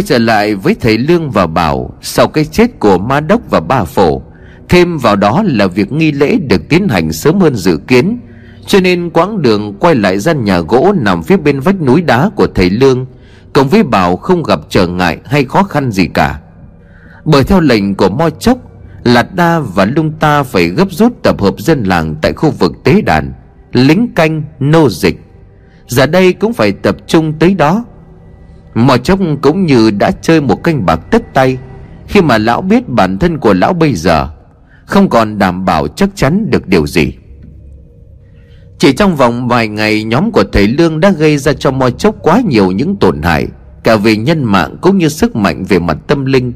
Quay trở lại với thầy Lương và Bảo Sau cái chết của Ma Đốc và Ba Phổ Thêm vào đó là việc nghi lễ được tiến hành sớm hơn dự kiến. Cho nên quãng đường quay lại gian nhà gỗ nằm phía bên vách núi đá của thầy Lương Cộng với Bảo không gặp trở ngại hay khó khăn gì cả. Bởi theo lệnh của Mo Chốc Lạt Đa và Lung Ta phải gấp rút tập hợp dân làng tại khu vực tế đàn Lính canh, nô dịch. Giờ đây cũng phải tập trung tới đó Mò chốc cũng như đã chơi một canh bạc tất tay. Khi mà lão biết bản thân của lão bây giờ, Không còn đảm bảo chắc chắn được điều gì. Chỉ trong vòng vài ngày, Nhóm của thầy Lương đã gây ra cho Mò chốc quá nhiều những tổn hại, Cả về nhân mạng cũng như sức mạnh về mặt tâm linh.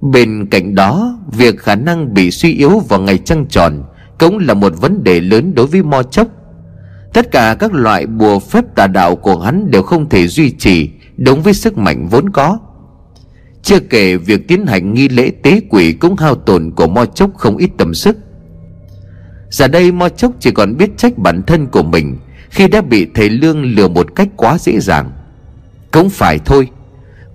Bên cạnh đó, Việc khả năng bị suy yếu vào ngày trăng tròn Cũng là một vấn đề lớn đối với Mo chốc Tất cả các loại bùa phép tà đạo của hắn đều không thể duy trì đúng với sức mạnh vốn có. Chưa kể việc tiến hành nghi lễ tế quỷ cũng hao tổn của mo chốc không ít tâm sức. Giờ đây mo chốc chỉ còn biết trách bản thân của mình khi đã bị thầy lương lừa một cách quá dễ dàng. Cũng phải thôi,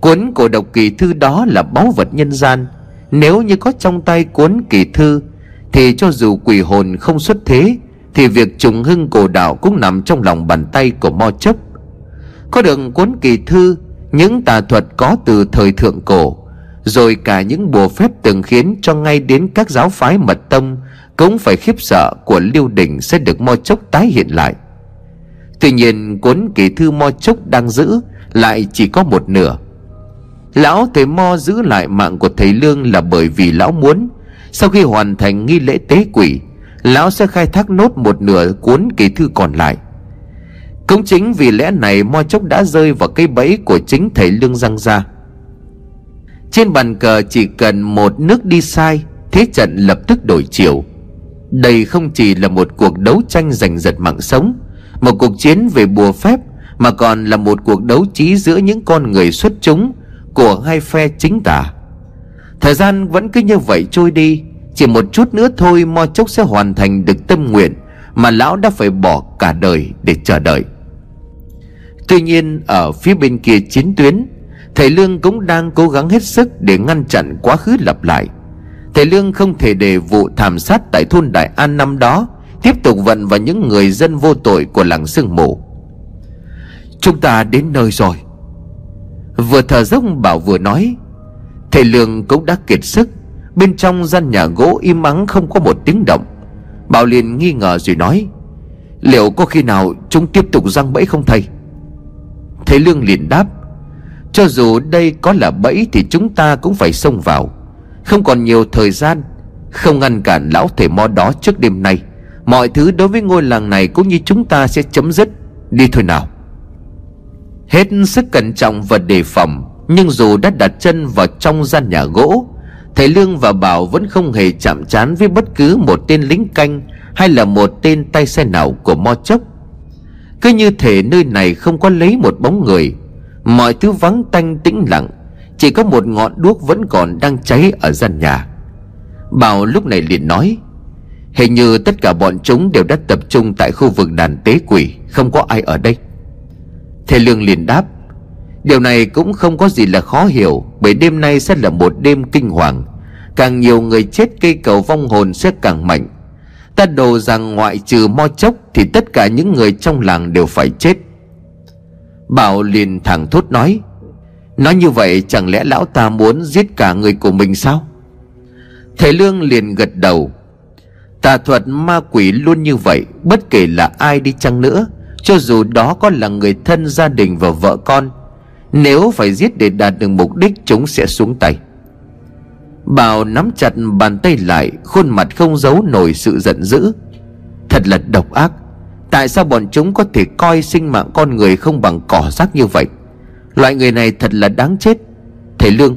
cuốn cổ độc kỳ thư đó là báu vật nhân gian. Nếu như có trong tay cuốn kỳ thư, thì cho dù quỷ hồn không xuất thế, thì việc trùng hưng cổ đạo cũng nằm trong lòng bàn tay của mo chốc có được cuốn kỳ thư, Những tà thuật có từ thời thượng cổ, Rồi cả những bùa phép từng khiến cho ngay đến các giáo phái mật tông Cũng phải khiếp sợ của liêu đình sẽ được mo chốc tái hiện lại. Tuy nhiên, cuốn kỳ thư mo chốc đang giữ Lại chỉ có một nửa. Lão thầy mo giữ lại mạng của thầy Lương là bởi vì lão muốn, Sau khi hoàn thành nghi lễ tế quỷ, Lão sẽ khai thác nốt một nửa cuốn kỳ thư còn lại cũng chính vì lẽ này Mo Chốc đã rơi vào cây bẫy của chính thầy Lương Giang Gia. Trên bàn cờ chỉ cần một nước đi sai, Thế trận lập tức đổi chiều. Đây không chỉ là một cuộc đấu tranh giành giật mạng sống, Một cuộc chiến về bùa phép, Mà còn là một cuộc đấu trí giữa những con người xuất chúng Của hai phe chính tả Thời gian vẫn cứ như vậy trôi đi, Chỉ một chút nữa thôi Mo Chốc sẽ hoàn thành được tâm nguyện Mà lão đã phải bỏ cả đời để chờ đợi. Tuy nhiên, ở phía bên kia chiến tuyến, Thầy Lương cũng đang cố gắng hết sức để ngăn chặn quá khứ lặp lại. Thầy Lương không thể để vụ thảm sát tại thôn Đại An năm đó Tiếp tục vận vào những người dân vô tội của làng sương mù. Chúng ta đến nơi rồi. Vừa thở dốc bảo vừa nói, Thầy Lương cũng đã kiệt sức. Bên trong gian nhà gỗ im ắng không có một tiếng động. Bảo liền nghi ngờ rồi nói, Liệu có khi nào chúng tiếp tục răng bẫy không thầy? Thầy Lương liền đáp, Cho dù đây có là bẫy Thì chúng ta cũng phải xông vào. Không còn nhiều thời gian, Không ngăn cản lão thầy mo đó trước đêm nay. Mọi thứ đối với ngôi làng này Cũng như chúng ta sẽ chấm dứt. Đi thôi nào. Hết sức cẩn trọng và đề phòng, Nhưng dù đã đặt chân vào trong gian nhà gỗ, Thầy Lương và Bảo vẫn không hề chạm trán với bất cứ một tên lính canh Hay là một tên tay xe nào của Mo Chốc cứ như thể nơi này không có lấy một bóng người. Mọi thứ vắng tanh tĩnh lặng. Chỉ có một ngọn đuốc vẫn còn đang cháy ở gian nhà. Bảo lúc này liền nói, Hình như tất cả bọn chúng đều đã tập trung tại khu vực đàn tế quỷ, Không có ai ở đây. Thầy Lương liền đáp, Điều này cũng không có gì là khó hiểu, Bởi đêm nay sẽ là một đêm kinh hoàng. Càng nhiều người chết, cây cầu vong hồn sẽ càng mạnh. Ta đồ rằng ngoại trừ mo chốc Thì tất cả những người trong làng đều phải chết. Bảo liền thẳng thốt nói Nói như vậy chẳng lẽ lão ta muốn giết cả người của mình sao? Thầy Lương liền gật đầu, Tà thuật ma quỷ luôn như vậy, Bất kể là ai đi chăng nữa, Cho dù đó có là người thân gia đình và vợ con, Nếu phải giết để đạt được mục đích, Chúng sẽ xuống tay. Bảo nắm chặt bàn tay lại, Khuôn mặt không giấu nổi sự giận dữ. Thật là độc ác. Tại sao bọn chúng có thể coi sinh mạng con người không bằng cỏ rác như vậy? Loại người này thật là đáng chết. Thầy Lương,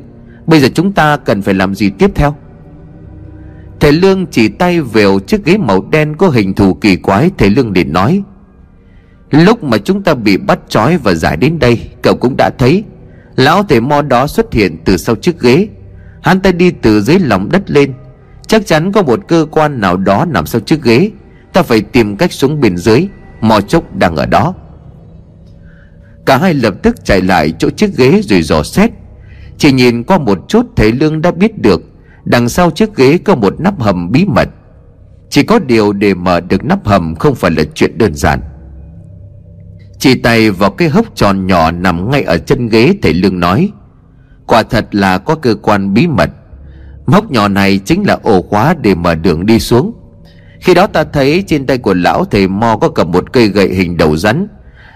Bây giờ chúng ta cần phải làm gì tiếp theo? Thầy Lương chỉ tay vèo chiếc ghế màu đen có hình thù kỳ quái, Thầy Lương liền nói. Lúc mà chúng ta bị bắt trói và giải đến đây, Cậu cũng đã thấy. Lão thầy mo đó xuất hiện từ sau chiếc ghế. Hắn ta đi từ dưới lòng đất lên. Chắc chắn có một cơ quan nào đó nằm sau chiếc ghế. Ta phải tìm cách xuống bên dưới. Mò chốc đang ở đó. Cả hai lập tức chạy lại chỗ chiếc ghế rồi dò xét. Chỉ nhìn qua một chút Thầy Lương đã biết được, Đằng sau chiếc ghế có một nắp hầm bí mật. Chỉ có điều để mở được nắp hầm Không phải là chuyện đơn giản. Chỉ tay vào cái hốc tròn nhỏ Nằm ngay ở chân ghế Thầy Lương nói. Quả thật là có cơ quan bí mật. Móc nhỏ này chính là ổ khóa để mở đường đi xuống. Khi đó ta thấy trên tay của lão thầy Mo có cầm một cây gậy hình đầu rắn.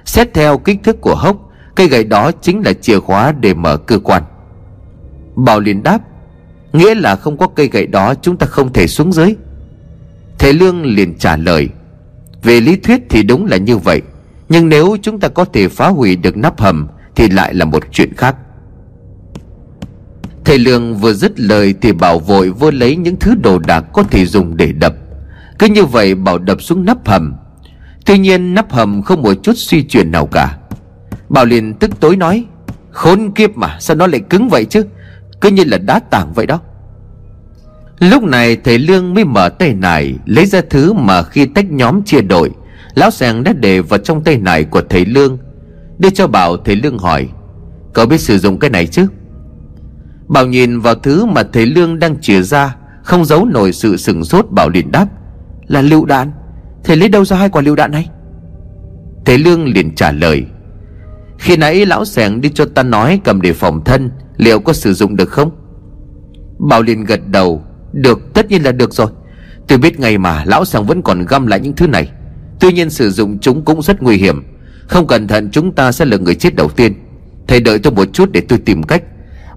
Xét theo kích thước của hốc, Cây gậy đó chính là chìa khóa để mở cơ quan. Bảo liền đáp, Nghĩa là không có cây gậy đó, chúng ta không thể xuống dưới. Thầy Lương liền trả lời, Về lý thuyết thì đúng là như vậy, Nhưng nếu chúng ta có thể phá hủy được nắp hầm Thì lại là một chuyện khác. Thầy Lương vừa dứt lời Thì Bảo vội vô lấy những thứ đồ đạc Có thể dùng để đập. Cứ như vậy Bảo đập xuống nắp hầm. Tuy nhiên nắp hầm không một chút suy chuyển nào cả. Bảo liền tức tối nói, Khốn kiếp mà, sao nó lại cứng vậy chứ? Cứ như là đá tảng vậy đó. Lúc này thầy Lương mới mở tay nải, Lấy ra thứ mà khi tách nhóm chia đội, Lão sàng đã để vào trong tay nải của thầy Lương. Đưa cho Bảo thầy Lương hỏi, Cậu biết sử dụng cái này chứ? Bảo nhìn vào thứ mà thầy Lương đang chìa ra, Không giấu nổi sự sừng sốt Bảo liền đáp, Là lựu đạn. Thầy lấy đâu ra hai quả lựu đạn này? Thầy Lương liền trả lời, Khi nãy lão sẻng đi cho ta nói cầm để phòng thân, Liệu có sử dụng được không? Bảo liền gật đầu, Được, tất nhiên là được rồi. Tôi biết ngay mà, lão sẻng vẫn còn găm lại những thứ này. Tuy nhiên sử dụng chúng cũng rất nguy hiểm. Không cẩn thận, chúng ta sẽ là người chết đầu tiên. Thầy đợi tôi một chút để tôi tìm cách.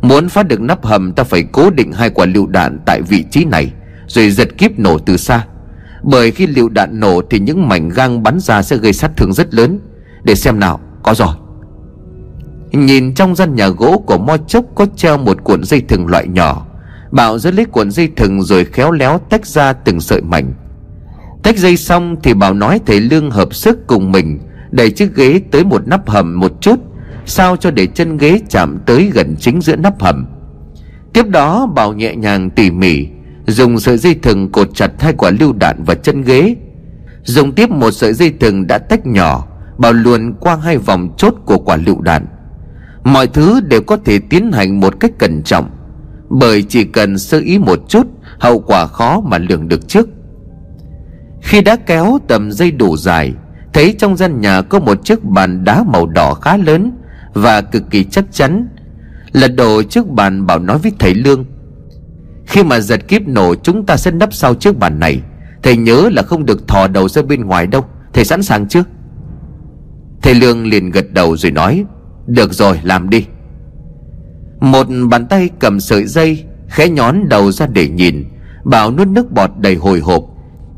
Muốn phá được nắp hầm, ta phải cố định hai quả lựu đạn tại vị trí này, Rồi giật kiếp nổ từ xa. Bởi khi lựu đạn nổ thì những mảnh gang bắn ra sẽ gây sát thương rất lớn. Để xem nào, có rồi. Nhìn trong gian nhà gỗ của Mo Chốc có treo một cuộn dây thừng loại nhỏ. Bảo rất lấy cuộn dây thừng rồi khéo léo tách ra từng sợi mảnh. Tách dây xong thì Bảo nói thầy Lương hợp sức cùng mình, Đẩy chiếc ghế tới một nắp hầm một chút. Sao cho để chân ghế chạm tới gần chính giữa nắp hầm. Tiếp đó, Bảo nhẹ nhàng tỉ mỉ, Dùng sợi dây thừng cột chặt hai quả lưu đạn vào chân ghế. Dùng tiếp một sợi dây thừng đã tách nhỏ, Bảo luồn qua hai vòng chốt của quả lựu đạn. Mọi thứ đều có thể tiến hành một cách cẩn trọng, Bởi chỉ cần sơ ý một chút, Hậu quả khó mà lường được trước. Khi đã kéo tầm dây đủ dài, Thấy trong gian nhà có một chiếc bàn đá màu đỏ khá lớn và cực kỳ chắc chắn lật đổ trước bàn bảo nói với thầy lương, khi mà giật kiếp nổ, chúng ta sẽ nấp sau trước bàn này. Thầy nhớ là không được thò đầu ra bên ngoài đâu. Thầy sẵn sàng chưa? Thầy lương liền gật đầu rồi nói, được rồi, làm đi. Một bàn tay cầm sợi dây, khẽ nhón đầu ra để nhìn, bảo nuốt nước bọt đầy hồi hộp,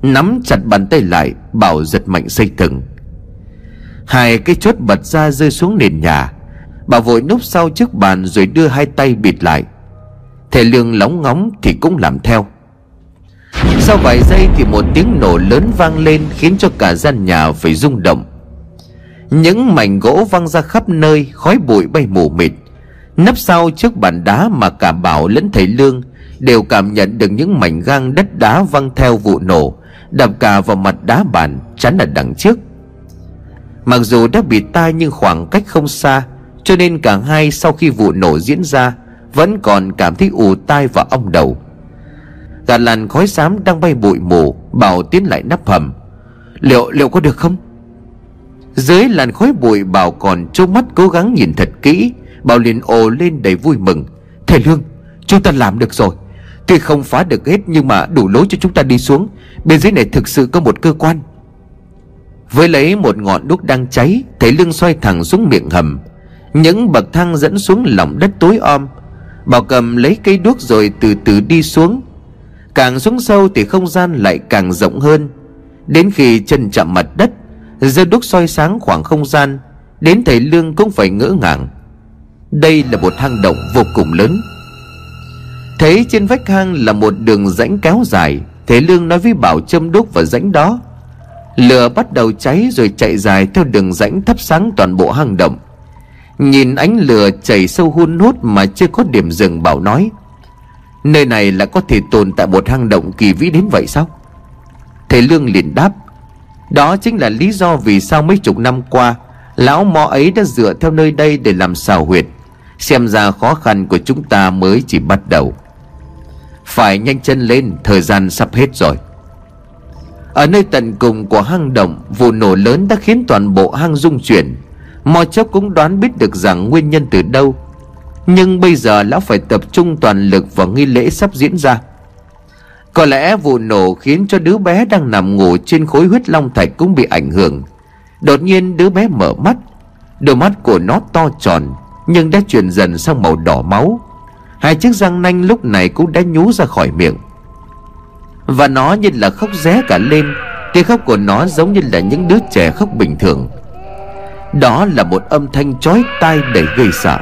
nắm chặt bàn tay lại, bảo giật mạnh xây thừng. Hai cái chốt bật ra rơi xuống nền nhà. Bà vội núp sau trước bàn rồi đưa hai tay bịt lại. Thầy Lương lóng ngóng thì cũng làm theo. Sau vài giây thì một tiếng nổ lớn vang lên Khiến cho cả gian nhà phải rung động. Những mảnh gỗ văng ra khắp nơi, Khói bụi bay mù mịt. Nấp sau trước bàn đá mà cả Bảo lẫn thầy Lương Đều cảm nhận được những mảnh gang đất đá văng theo vụ nổ, Đập cả vào mặt đá bàn chắn ở đằng trước. Mặc dù đã bị tai nhưng khoảng cách không xa cho nên cả hai sau khi vụ nổ diễn ra, Vẫn còn cảm thấy ù tai và ong đầu. Cả làn khói xám đang bay bụi mù, Bảo tiến lại nắp hầm. Liệu liệu có được không? Dưới làn khói bụi, Bảo còn trông mắt cố gắng nhìn thật kỹ, Bảo liền ồ lên đầy vui mừng. Thầy Lương, chúng ta làm được rồi. Tuy không phá được hết nhưng mà đủ lối cho chúng ta đi xuống. Bên dưới này thực sự có một cơ quan. Với lấy một ngọn đuốc đang cháy, Thầy Lương xoay thẳng xuống miệng hầm những bậc thang dẫn xuống lòng đất tối om. Bảo cầm lấy cây đuốc rồi từ từ đi xuống. Càng xuống sâu thì không gian lại càng rộng hơn. Đến khi chân chạm mặt đất, giơ đuốc soi sáng khoảng không gian, Đến thầy Lương cũng phải ngỡ ngàng. Đây là một hang động vô cùng lớn. Thấy trên vách hang là một đường rãnh kéo dài, Thầy Lương nói với Bảo châm đuốc vào rãnh đó. Lửa bắt đầu cháy rồi chạy dài theo đường rãnh thắp sáng toàn bộ hang động. Nhìn ánh lửa chảy sâu hun hút mà chưa có điểm dừng bảo nói, Nơi này là có thể tồn tại một hang động kỳ vĩ đến vậy sao? Thầy Lương liền đáp, Đó chính là lý do vì sao mấy chục năm qua, Lão mò ấy đã dựa theo nơi đây để làm xào huyệt. Xem ra khó khăn của chúng ta mới chỉ bắt đầu. Phải nhanh chân lên, Thời gian sắp hết rồi. Ở nơi tận cùng của hang động, Vụ nổ lớn đã khiến toàn bộ hang rung chuyển. Mò chốc cũng đoán biết được rằng nguyên nhân từ đâu. Nhưng bây giờ lão phải tập trung toàn lực vào nghi lễ sắp diễn ra. Có lẽ vụ nổ khiến cho đứa bé đang nằm ngủ trên khối huyết long thạch cũng bị ảnh hưởng. Đột nhiên đứa bé mở mắt. Đôi mắt của nó to tròn, Nhưng đã chuyển dần sang màu đỏ máu. Hai chiếc răng nanh lúc này cũng đã nhú ra khỏi miệng. Và nó như là khóc ré cả lên. Tiếng khóc của nó giống như là những đứa trẻ khóc bình thường. Đó là một âm thanh chói tai đầy gây sợ.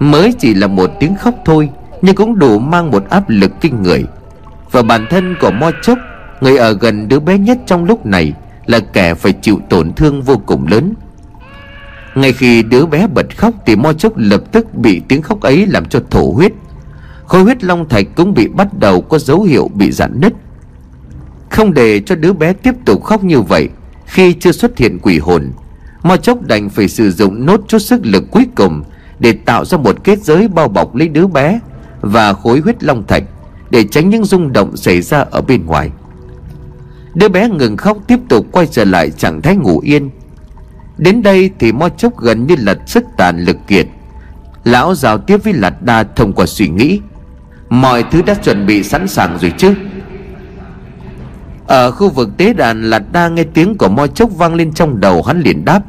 Mới chỉ là một tiếng khóc thôi, Nhưng cũng đủ mang một áp lực kinh người. Và bản thân của Mo Chốc, Người ở gần đứa bé nhất trong lúc này, Là kẻ phải chịu tổn thương vô cùng lớn. Ngay khi đứa bé bật khóc Thì Mo Chốc lập tức bị tiếng khóc ấy làm cho thổ huyết. Khối huyết long thạch cũng bị bắt đầu có dấu hiệu bị giãn nứt. Không để cho đứa bé tiếp tục khóc như vậy, Khi chưa xuất hiện quỷ hồn Mo Chốc đành phải sử dụng nốt chút sức lực cuối cùng Để tạo ra một kết giới bao bọc lấy đứa bé Và khối huyết long thạch Để tránh những rung động xảy ra ở bên ngoài. Đứa bé ngừng khóc tiếp tục quay trở lại trạng thái ngủ yên. Đến đây thì Mo Chốc gần như lật sức tàn lực kiệt. Lão giao tiếp với Lạt Đa thông qua suy nghĩ. Mọi thứ đã chuẩn bị sẵn sàng rồi chứ? Ở khu vực tế đàn Lạt Đa nghe tiếng của Mo Chốc vang lên trong đầu hắn liền đáp.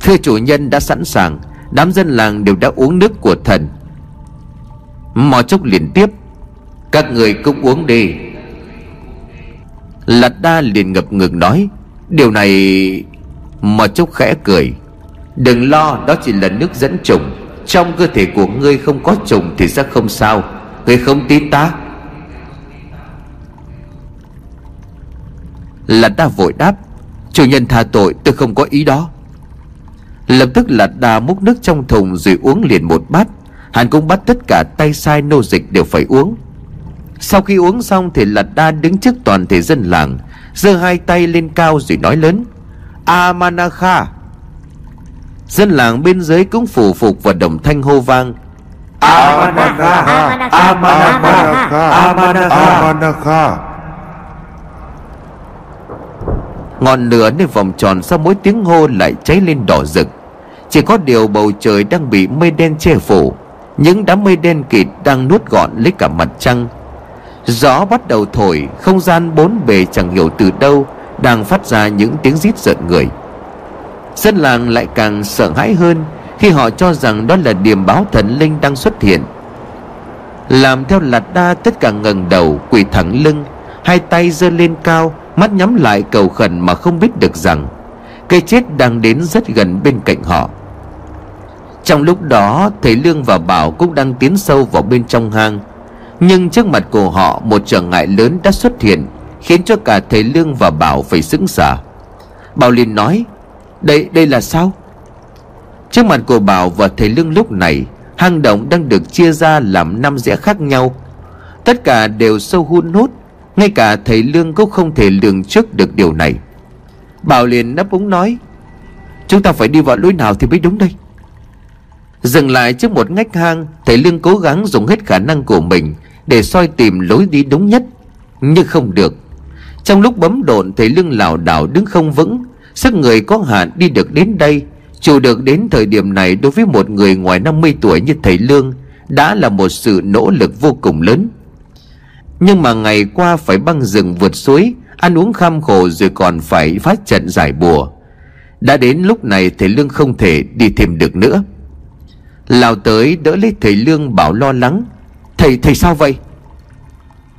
Thưa chủ nhân đã sẵn sàng, Đám dân làng đều đã uống nước của thần. Mo Chốc liền tiếp, Các người cũng uống đi. Lạt Đa liền ngập ngừng nói, Điều này Mò chốc khẽ cười. Đừng lo, đó chỉ là nước dẫn trùng. Trong cơ thể của ngươi không có trùng Thì sẽ không sao. Ngươi không tin ta? Lạt đa vội đáp Chủ nhân tha tội tôi không có ý đó. Lập tức lạt đa múc nước trong thùng Rồi uống liền một bát. Hắn cũng bắt tất cả tay sai nô dịch đều phải uống. Sau khi uống xong Thì lạt đa đứng trước toàn thể dân làng giơ hai tay lên cao rồi nói lớn Amanakha. Dân làng bên dưới cũng phủ phục và đồng thanh hô vang Amanakha Amanakha. Amanakha Ngọn lửa nơi vòng tròn sau mỗi tiếng hô lại cháy lên đỏ rực. Chỉ có điều bầu trời đang bị mây đen che phủ. Những đám mây đen kịt đang nuốt gọn lấy cả mặt trăng. Gió bắt đầu thổi, Không gian bốn bề chẳng hiểu từ đâu, đang phát ra những tiếng rít giận người. Dân làng lại càng sợ hãi hơn khi họ cho rằng đó là điềm báo thần linh đang xuất hiện. Làm theo lạt đa, tất cả ngẩng đầu, quỳ thẳng lưng, hai tay giơ lên cao mắt nhắm lại cầu khẩn mà không biết được rằng cây chết đang đến rất gần bên cạnh họ. Trong lúc đó, thầy lương và bảo cũng đang tiến sâu vào bên trong hang, nhưng trước mặt của họ một trở ngại lớn đã xuất hiện, Khiến cho cả thầy Lương và Bảo phải sững sờ. Bảo liền nói, Đây đây là sao? Trước mặt của Bảo và thầy Lương lúc này, Hang động đang được chia ra làm năm rẽ khác nhau. Tất cả đều sâu hun hút ngay cả thầy Lương cũng không thể lường trước được điều này. Bảo liền nấp úng nói, Chúng ta phải đi vào lối nào thì mới đúng đây? Dừng lại trước một ngách hang, Thầy Lương cố gắng dùng hết khả năng của mình Để soi tìm lối đi đúng nhất, Nhưng không được. Trong lúc bấm độn, Thầy lương lảo đảo đứng không vững, Sức người có hạn đi được đến đây Chủ được đến thời điểm này Đối với một người ngoài 50 tuổi như thầy Lương Đã là một sự nỗ lực vô cùng lớn. Nhưng mà ngày qua phải băng rừng vượt suối Ăn uống kham khổ rồi còn phải phát trận giải bùa. Đã đến lúc này thầy Lương không thể đi thêm được nữa. Lào tới đỡ lấy thầy Lương bảo lo lắng Thầy, thầy sao vậy?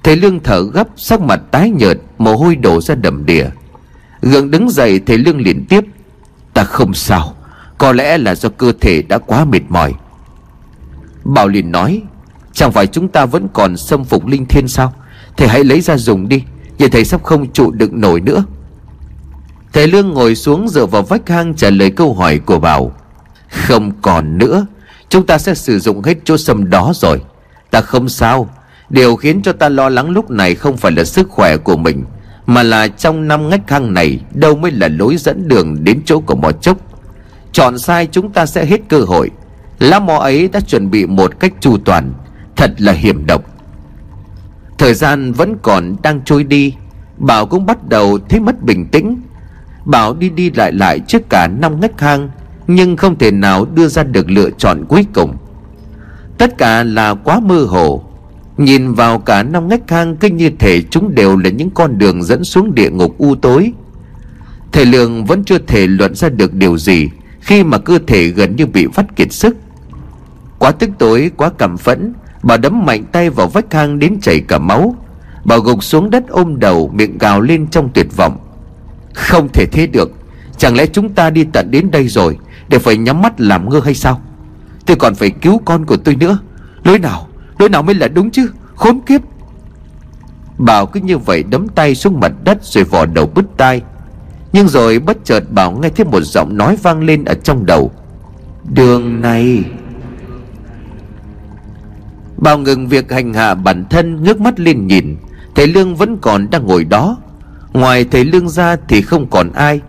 Thầy Lương thở gấp sắc mặt tái nhợt Mồ hôi đổ ra đầm đìa. Gượng đứng dậy thầy Lương liền tiếp Ta không sao Có lẽ là do cơ thể đã quá mệt mỏi. Bảo liền nói Chẳng phải chúng ta vẫn còn xâm phục linh thiên sao? Thầy hãy lấy ra dùng đi vậy thầy sắp không trụ đựng nổi nữa. Thầy Lương ngồi xuống dựa vào vách hang trả lời câu hỏi của Bảo, Không còn nữa, Chúng ta sẽ sử dụng hết chỗ sâm đó rồi. Ta không sao, Điều khiến cho ta lo lắng lúc này không phải là sức khỏe của mình, Mà là trong năm ngách hang này Đâu mới là lối dẫn đường đến chỗ của mò chốc. Chọn sai chúng ta sẽ hết cơ hội. Lá mò ấy đã chuẩn bị một cách chu toàn Thật là hiểm độc. Thời gian vẫn còn đang trôi đi Bảo cũng bắt đầu thấy mất bình tĩnh. Bảo đi đi lại lại trước cả năm ngách hang Nhưng không thể nào đưa ra được lựa chọn cuối cùng. Tất cả là quá mơ hồ. Nhìn vào cả năm ngách hang kinh như thể chúng đều là những con đường dẫn xuống địa ngục u tối. Thầy Lương vẫn chưa thể luận ra được điều gì Khi mà cơ thể gần như bị vắt kiệt sức. Quá tức tối, quá cảm phẫn Bà đấm mạnh tay vào vách hang đến chảy cả máu. Bà gục xuống đất ôm đầu, Miệng gào lên trong tuyệt vọng. Không thể thế được. Chẳng lẽ chúng ta đi tận đến đây rồi Để phải nhắm mắt làm ngơ hay sao? Tôi còn phải cứu con của tôi nữa. Lối nào? Lối nào mới là đúng chứ? Khốn kiếp! Bảo cứ như vậy đấm tay xuống mặt đất Rồi vò đầu bứt tai. Nhưng rồi bất chợt Bảo nghe thấy một giọng nói vang lên ở trong đầu. Đường này Bảo ngừng việc hành hạ bản thân Ngước mắt lên nhìn, Thầy Lương vẫn còn đang ngồi đó. Ngoài thầy Lương ra thì không còn ai.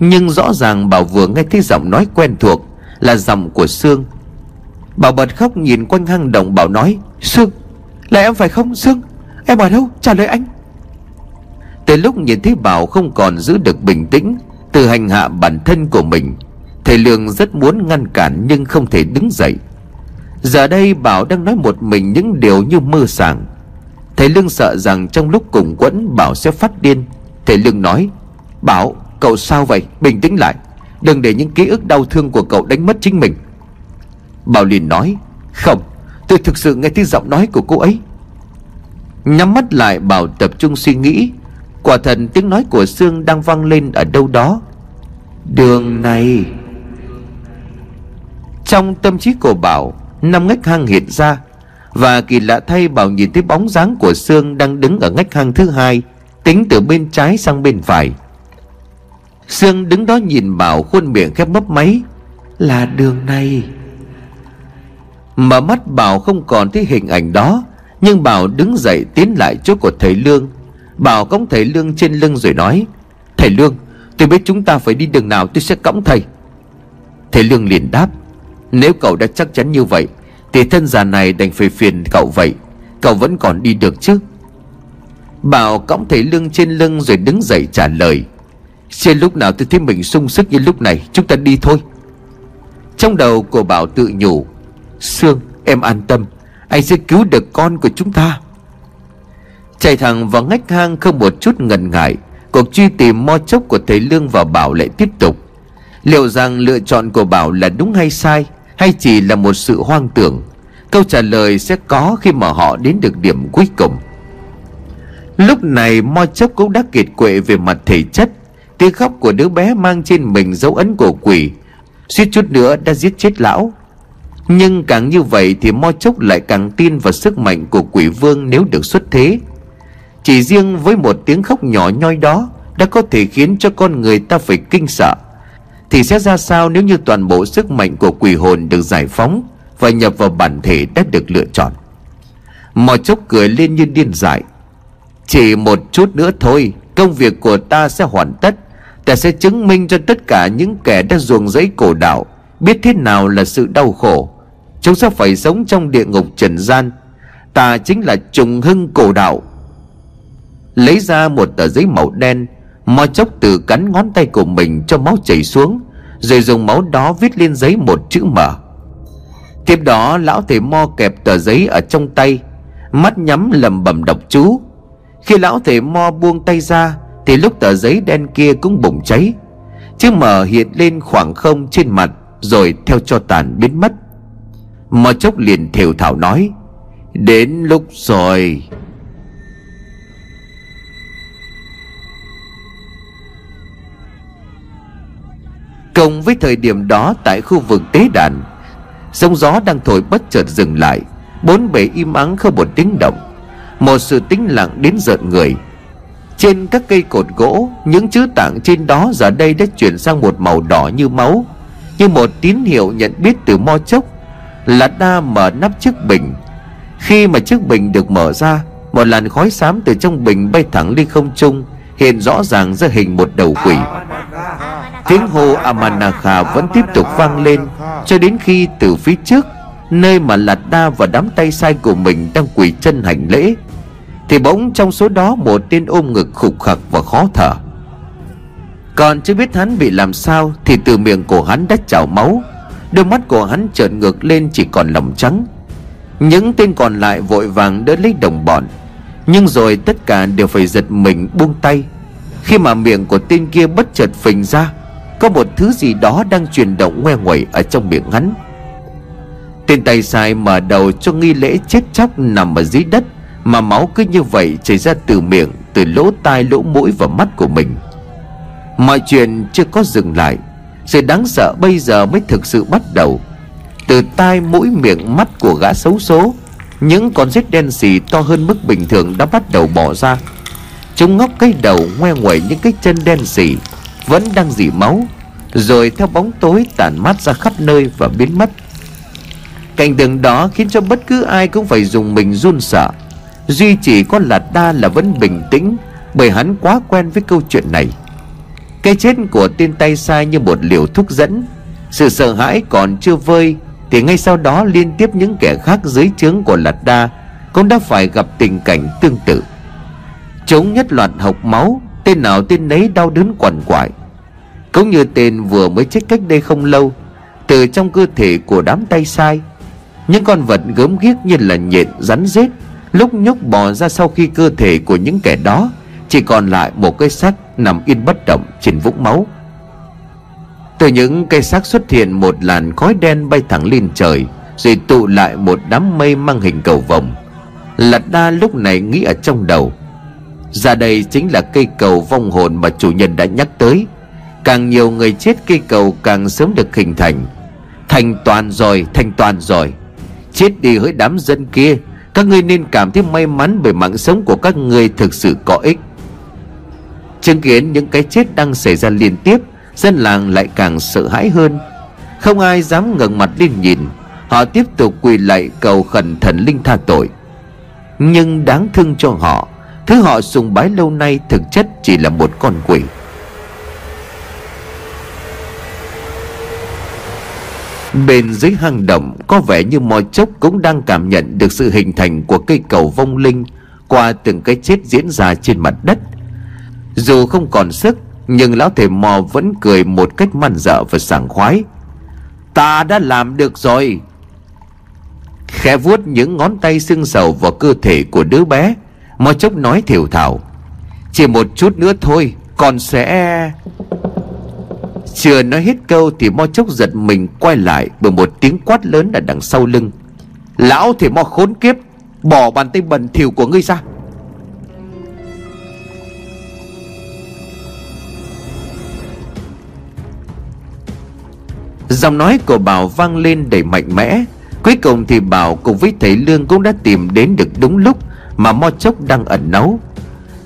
Nhưng rõ ràng Bảo vừa nghe thấy giọng nói quen thuộc Là giọng của Sương. Bảo bật khóc nhìn quanh hang động Bảo nói, Sương, Là em phải không, Sương? Em ở đâu? Trả lời anh. Từ lúc nhìn thấy Bảo không còn giữ được bình tĩnh Từ hành hạ bản thân của mình, Thầy Lương rất muốn ngăn cản Nhưng không thể đứng dậy. Giờ đây Bảo đang nói một mình những điều như mơ sảng. Thầy Lương sợ rằng trong lúc cùng quẫn, Bảo sẽ phát điên. Thầy Lương nói, Bảo, cậu sao vậy? Bình tĩnh lại. Đừng để những ký ức đau thương của cậu đánh mất chính mình. Bảo liền nói, Không, tôi thực sự nghe thấy giọng nói của cô ấy. Nhắm mắt lại, Bảo tập trung suy nghĩ. Quả thật, tiếng nói của Sương đang vang lên ở đâu đó. Đường này. Trong tâm trí của Bảo Năm ngách hang hiện ra, Và kỳ lạ thay Bảo nhìn thấy bóng dáng của Sương Đang đứng ở ngách hang thứ hai, Tính từ bên trái sang bên phải. Sương đứng đó nhìn Bảo khuôn miệng khép mấp máy, Là đường này. Mà mắt Bảo không còn thấy hình ảnh đó, Nhưng Bảo đứng dậy tiến lại chỗ của thầy Lương. Bảo cõng thầy Lương trên lưng rồi nói, Thầy Lương, Tôi biết chúng ta phải đi đường nào tôi sẽ cõng thầy. Thầy Lương liền đáp nếu cậu đã chắc chắn như vậy, Thì thân già này đành phải phiền cậu vậy. Cậu vẫn còn đi được chứ? Bảo cõng thầy Lương trên lưng rồi đứng dậy trả lời. Trên lúc nào tôi thấy mình sung sức như lúc này, Chúng ta đi thôi. Trong đầu của Bảo tự nhủ, Sương, em an tâm, Anh sẽ cứu được con của chúng ta. Chạy thẳng vào ngách hang không một chút ngần ngại, Cuộc truy tìm mo chốc của thầy Lương và Bảo lại tiếp tục. Liệu rằng lựa chọn của Bảo là đúng hay sai? Hay chỉ là một sự hoang tưởng, Câu trả lời sẽ có khi mà họ đến được điểm cuối cùng. Lúc này, mo chốc cũng đã kiệt quệ về mặt thể chất. Tiếng khóc của đứa bé mang trên mình dấu ấn của quỷ. Suýt chút nữa đã giết chết lão. Nhưng càng như vậy thì mo chốc lại càng tin vào sức mạnh của quỷ vương nếu được xuất thế. Chỉ riêng với một tiếng khóc nhỏ nhoi đó Đã có thể khiến cho con người ta phải kinh sợ. Thì sẽ ra sao nếu như toàn bộ sức mạnh của quỷ hồn được giải phóng Và nhập vào bản thể đã được lựa chọn? Mò chốc cười lên như điên dại. Chỉ một chút nữa thôi, Công việc của ta sẽ hoàn tất. Ta sẽ chứng minh cho tất cả những kẻ đã ruồng giấy cổ đạo Biết thế nào là sự đau khổ. Chúng sẽ phải sống trong địa ngục trần gian. Ta chính là trùng hưng cổ đạo. Lấy ra một tờ giấy màu đen Mo chốc từ cắn ngón tay của mình cho máu chảy xuống, Rồi dùng máu đó viết lên giấy một chữ mở Tiếp đó, lão thầy mo kẹp tờ giấy ở trong tay, Mắt nhắm lầm bầm đọc chú. Khi lão thầy mo buông tay ra, Thì lúc tờ giấy đen kia cũng bùng cháy. Chữ mở hiện lên khoảng không trên mặt, Rồi theo cho tàn biến mất. Mò chốc liền thều thảo nói, Đến lúc rồi. Cùng với thời điểm đó tại khu vực tế đàn. Sông gió đang thổi bất chợt dừng lại, Bốn bể im ắng không một tiếng động. Một sự tĩnh lặng đến giận người. Trên các cây cột gỗ, Những chữ tạng trên đó giờ đây đã chuyển sang một màu đỏ như máu, Như một tín hiệu nhận biết từ mo chốc, là đa mở nắp chiếc bình. Khi mà chiếc bình được mở ra, một làn khói xám từ trong bình bay thẳng lên không trung, hiện rõ ràng ra hình một đầu quỷ. Tiếng hô Amanakha vẫn tiếp tục vang lên, Cho đến khi từ phía trước, Nơi mà Lạt Đa và đám tay sai của mình đang quỳ chân hành lễ, Thì bỗng trong số đó một tên ôm ngực khục khặc và khó thở. Còn chưa biết hắn bị làm sao Thì từ miệng của hắn đã trào máu, Đôi mắt của hắn trợn ngược lên chỉ còn lòng trắng. Những tên còn lại vội vàng đỡ lấy đồng bọn, Nhưng rồi tất cả đều phải giật mình buông tay. Khi mà miệng của tên kia bất chợt phình ra có một thứ gì đó đang chuyển động ngoe nguẩy ở trong miệng hắn. Tên tay sai mở đầu cho nghi lễ chết chóc nằm ở dưới đất, Mà máu cứ như vậy chảy ra từ miệng, Từ lỗ tai, lỗ mũi và mắt của mình. Mọi chuyện chưa có dừng lại, Sự đáng sợ bây giờ mới thực sự bắt đầu. Từ tai, mũi, miệng, mắt của gã xấu số, Những con rết đen xì to hơn mức bình thường đã bắt đầu bỏ ra. Chúng ngóc cái đầu ngoe ngoẩy những cái chân đen xì vẫn đang dỉ máu, Rồi theo bóng tối tản mát ra khắp nơi và biến mất. Cảnh tượng đó khiến cho bất cứ ai cũng phải dùng mình run sợ. Duy chỉ có Lạt Đa là vẫn bình tĩnh, Bởi hắn quá quen với câu chuyện này. Cái chết của tên tay sai như một liều thuốc dẫn. Sự sợ hãi còn chưa vơi, Thì ngay sau đó liên tiếp những kẻ khác dưới trướng của Lạt Đa Cũng đã phải gặp tình cảnh tương tự. Chúng nhất loạt học máu Tên nào tên nấy đau đớn quằn quại. Cũng như tên vừa mới chết cách đây không lâu, Từ trong cơ thể của đám tay sai, những con vật gớm ghiếc như là nhện rắn rết Lúc nhúc bò ra sau khi cơ thể của những kẻ đó Chỉ còn lại một cái xác nằm yên bất động trên vũng máu. Từ những cây xác xuất hiện một làn khói đen bay thẳng lên trời, Rồi tụ lại một đám mây mang hình cầu vồng. Lạt đa lúc này nghĩ ở trong đầu ra đây chính là cây cầu vong hồn mà chủ nhân đã nhắc tới. Càng nhiều người chết cây cầu càng sớm được hình thành. Thành toàn rồi, thành toàn rồi. Chết đi hỡi đám dân kia Các ngươi nên cảm thấy may mắn Bởi mạng sống của các ngươi thực sự có ích. Chứng kiến những cái chết đang xảy ra liên tiếp Dân làng lại càng sợ hãi hơn. Không ai dám ngẩng mặt lên nhìn. Họ tiếp tục quỳ lạy cầu khẩn thần linh tha tội. Nhưng đáng thương cho họ Thứ họ sùng bái lâu nay thực chất chỉ là một con quỷ Bên dưới hang động có vẻ như mọi chốc cũng đang cảm nhận được sự hình thành của cây cầu vong linh qua từng cái chết diễn ra trên mặt đất. Dù không còn sức, nhưng lão thầy mò vẫn cười một cách man dợ và sảng khoái. Ta đã làm được rồi. Khẽ vuốt những ngón tay sưng sầu vào cơ thể của đứa bé, mò chốc nói thiểu thảo. Chỉ một chút nữa thôi, con sẽ... Chưa nói hết câu thì mo chốc giật mình quay lại Bởi một tiếng quát lớn ở đằng sau lưng. Lão thì mo khốn kiếp Bỏ bàn tay bẩn thỉu của ngươi ra. Giọng nói của Bảo vang lên đầy mạnh mẽ. Cuối cùng thì Bảo cùng với thầy Lương cũng đã tìm đến được đúng lúc. Mà Mo Chốc đang ẩn náu.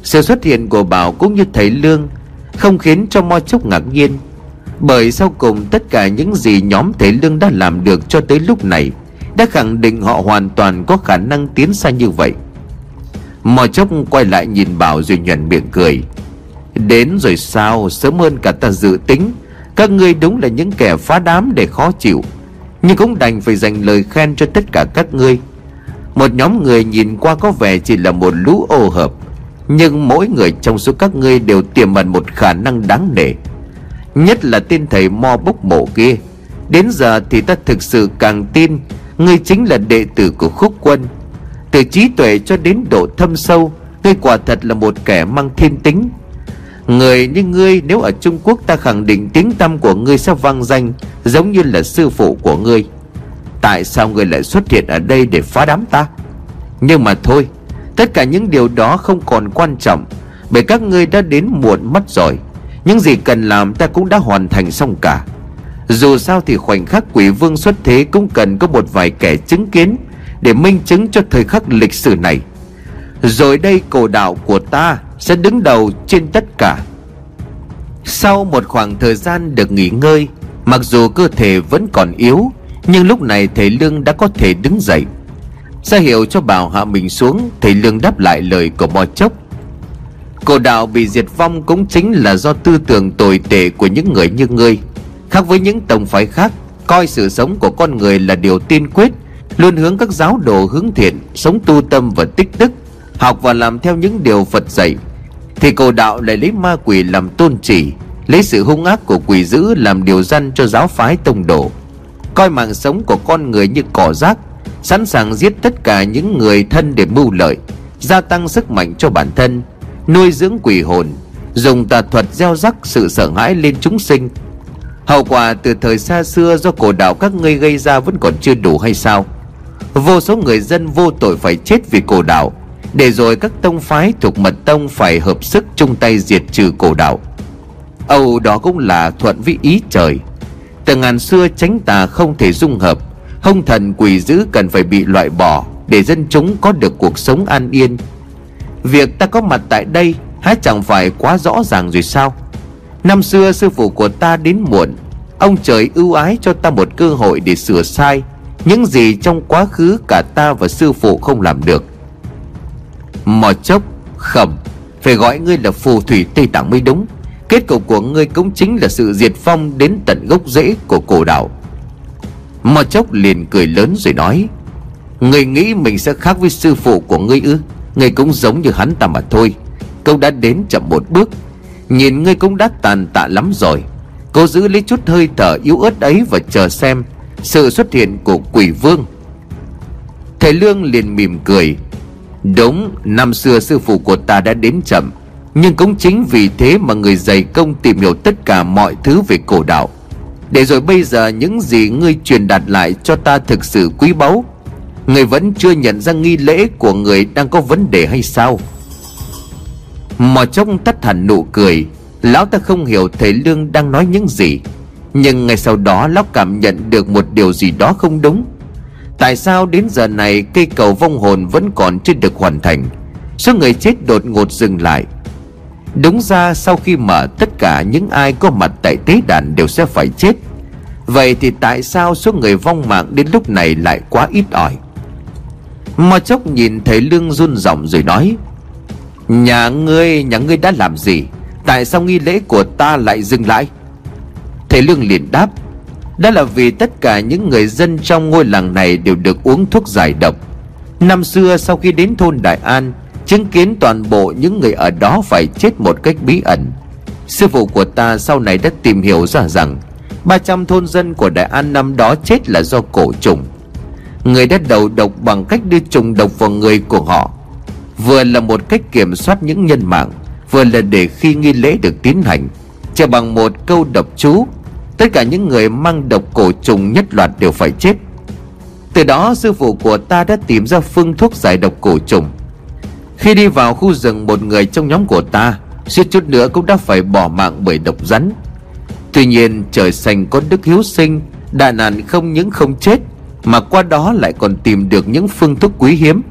Sự xuất hiện của Bảo cũng như thầy Lương Không khiến cho Mo Chốc ngạc nhiên, bởi sau cùng tất cả những gì nhóm thầy Lương đã làm được cho tới lúc này Đã khẳng định họ hoàn toàn có khả năng tiến xa như vậy. Mò chốc quay lại nhìn Bảo rồi nhuận miệng cười. Đến rồi sao? Sớm hơn cả ta dự tính. Các ngươi đúng là những kẻ phá đám để khó chịu, Nhưng cũng đành phải dành lời khen cho tất cả các ngươi. Một nhóm người nhìn qua có vẻ chỉ là một lũ ô hợp, Nhưng mỗi người trong số các ngươi đều tiềm ẩn một khả năng đáng nể. Nhất là tên thầy mo bốc mộ kia. Đến giờ thì ta thực sự càng tin, Ngươi chính là đệ tử của khúc quân. Từ trí tuệ cho đến độ thâm sâu, Ngươi quả thật là một kẻ mang thiên tính. Người như ngươi nếu ở Trung Quốc ta khẳng định tiếng tâm của ngươi sẽ vang danh, Giống như là sư phụ của ngươi. Tại sao ngươi lại xuất hiện ở đây để phá đám ta? Nhưng mà thôi, Tất cả những điều đó không còn quan trọng, Bởi các ngươi đã đến muộn mất rồi. Những gì cần làm ta cũng đã hoàn thành xong cả. Dù sao thì khoảnh khắc quỷ vương xuất thế Cũng cần có một vài kẻ chứng kiến Để minh chứng cho thời khắc lịch sử này. Rồi đây cổ đạo của ta Sẽ đứng đầu trên tất cả. Sau một khoảng thời gian được nghỉ ngơi, Mặc dù cơ thể vẫn còn yếu nhưng lúc này thầy Lương đã có thể đứng dậy. Ra hiệu cho bảo hạ mình xuống, Thầy Lương đáp lại lời của Mo Chốc. Cổ đạo bị diệt vong cũng chính là do tư tưởng tồi tệ của những người như ngươi. Khác với những tông phái khác, Coi sự sống của con người là điều tiên quyết, Luôn hướng các giáo đồ hướng thiện, Sống tu tâm và tích đức, Học và làm theo những điều Phật dạy. Thì cổ đạo lại lấy ma quỷ làm tôn chỉ, Lấy sự hung ác của quỷ dữ Làm điều dân cho giáo phái tông đồ. Coi mạng sống của con người như cỏ rác, Sẵn sàng giết tất cả những người thân để mưu lợi, Gia tăng sức mạnh cho bản thân, Nuôi dưỡng quỷ hồn, Dùng tà thuật gieo rắc sự sợ hãi lên chúng sinh. Hậu quả từ thời xa xưa do cổ đạo các ngươi gây ra vẫn còn chưa đủ hay sao? Vô số người dân vô tội phải chết vì cổ đạo, Để rồi các tông phái thuộc mật tông phải hợp sức chung tay diệt trừ cổ đạo. Âu đó cũng là thuận với ý trời. Từ ngàn xưa tránh tà không thể dung hợp. Hông thần quỷ dữ cần phải bị loại bỏ Để dân chúng có được cuộc sống an yên. Việc ta có mặt tại đây Há chẳng phải quá rõ ràng rồi sao? Năm xưa sư phụ của ta đến muộn. Ông trời ưu ái cho ta một cơ hội để sửa sai. Những gì trong quá khứ cả ta và sư phụ không làm được. Mò chốc, khẩm, Phải gọi ngươi là phù thủy Tây Tạng mới đúng. Kết cục của ngươi cũng chính là sự diệt phong Đến tận gốc rễ của cổ đạo. Mò chốc liền cười lớn rồi nói, Ngươi nghĩ mình sẽ khác với sư phụ của ngươi ư? Ngươi cũng giống như hắn ta mà thôi. Câu đã đến chậm một bước, Nhìn ngươi cũng đã tàn tạ lắm rồi. Cô giữ lấy chút hơi thở yếu ớt ấy Và chờ xem Sự xuất hiện của quỷ vương. Thầy Lương liền mỉm cười, Đúng, Năm xưa sư phụ của ta đã đến chậm. Nhưng cũng chính vì thế mà người dày công tìm hiểu tất cả mọi thứ về cổ đạo. Để rồi bây giờ những gì ngươi truyền đạt lại cho ta thực sự quý báu, Người vẫn chưa nhận ra nghi lễ của người đang có vấn đề hay sao? Mò trông tắt hẳn nụ cười, Lão ta không hiểu thầy Lương đang nói những gì. Nhưng ngay sau đó lão cảm nhận được một điều gì đó không đúng. Tại sao đến giờ này cây cầu vong hồn vẫn còn chưa được hoàn thành? Số người chết đột ngột dừng lại. Đúng ra sau khi mở tất cả những ai có mặt tại tế đàn đều sẽ phải chết. Vậy thì tại sao số người vong mạng đến lúc này lại quá ít ỏi? Mò chốc nhìn thấy lương run giọng rồi nói Nhà ngươi, nhà ngươi đã làm gì? Tại sao nghi lễ của ta lại dừng lại? Thầy Lương liền đáp Đó là vì tất cả những người dân trong ngôi làng này đều được uống thuốc giải độc. Năm xưa sau khi đến thôn Đại An Chứng kiến toàn bộ những người ở đó phải chết một cách bí ẩn. Sư phụ của ta sau này đã tìm hiểu ra rằng 300 thôn dân của Đại An năm đó chết là do cổ trùng Người đã đầu độc bằng cách đưa trùng độc vào người của họ. Vừa là một cách kiểm soát những nhân mạng, Vừa là để khi nghi lễ được tiến hành. Chỉ bằng một câu độc chú, Tất cả những người mang độc cổ trùng nhất loạt đều phải chết. Từ đó, sư phụ của ta đã tìm ra phương thuốc giải độc cổ trùng khi đi vào khu rừng, một người trong nhóm của ta suýt chút nữa cũng đã phải bỏ mạng bởi độc rắn. Tuy nhiên, trời xanh có đức hiếu sinh Đà nạn không những không chết, Mà qua đó lại còn tìm được những phương thuốc quý hiếm.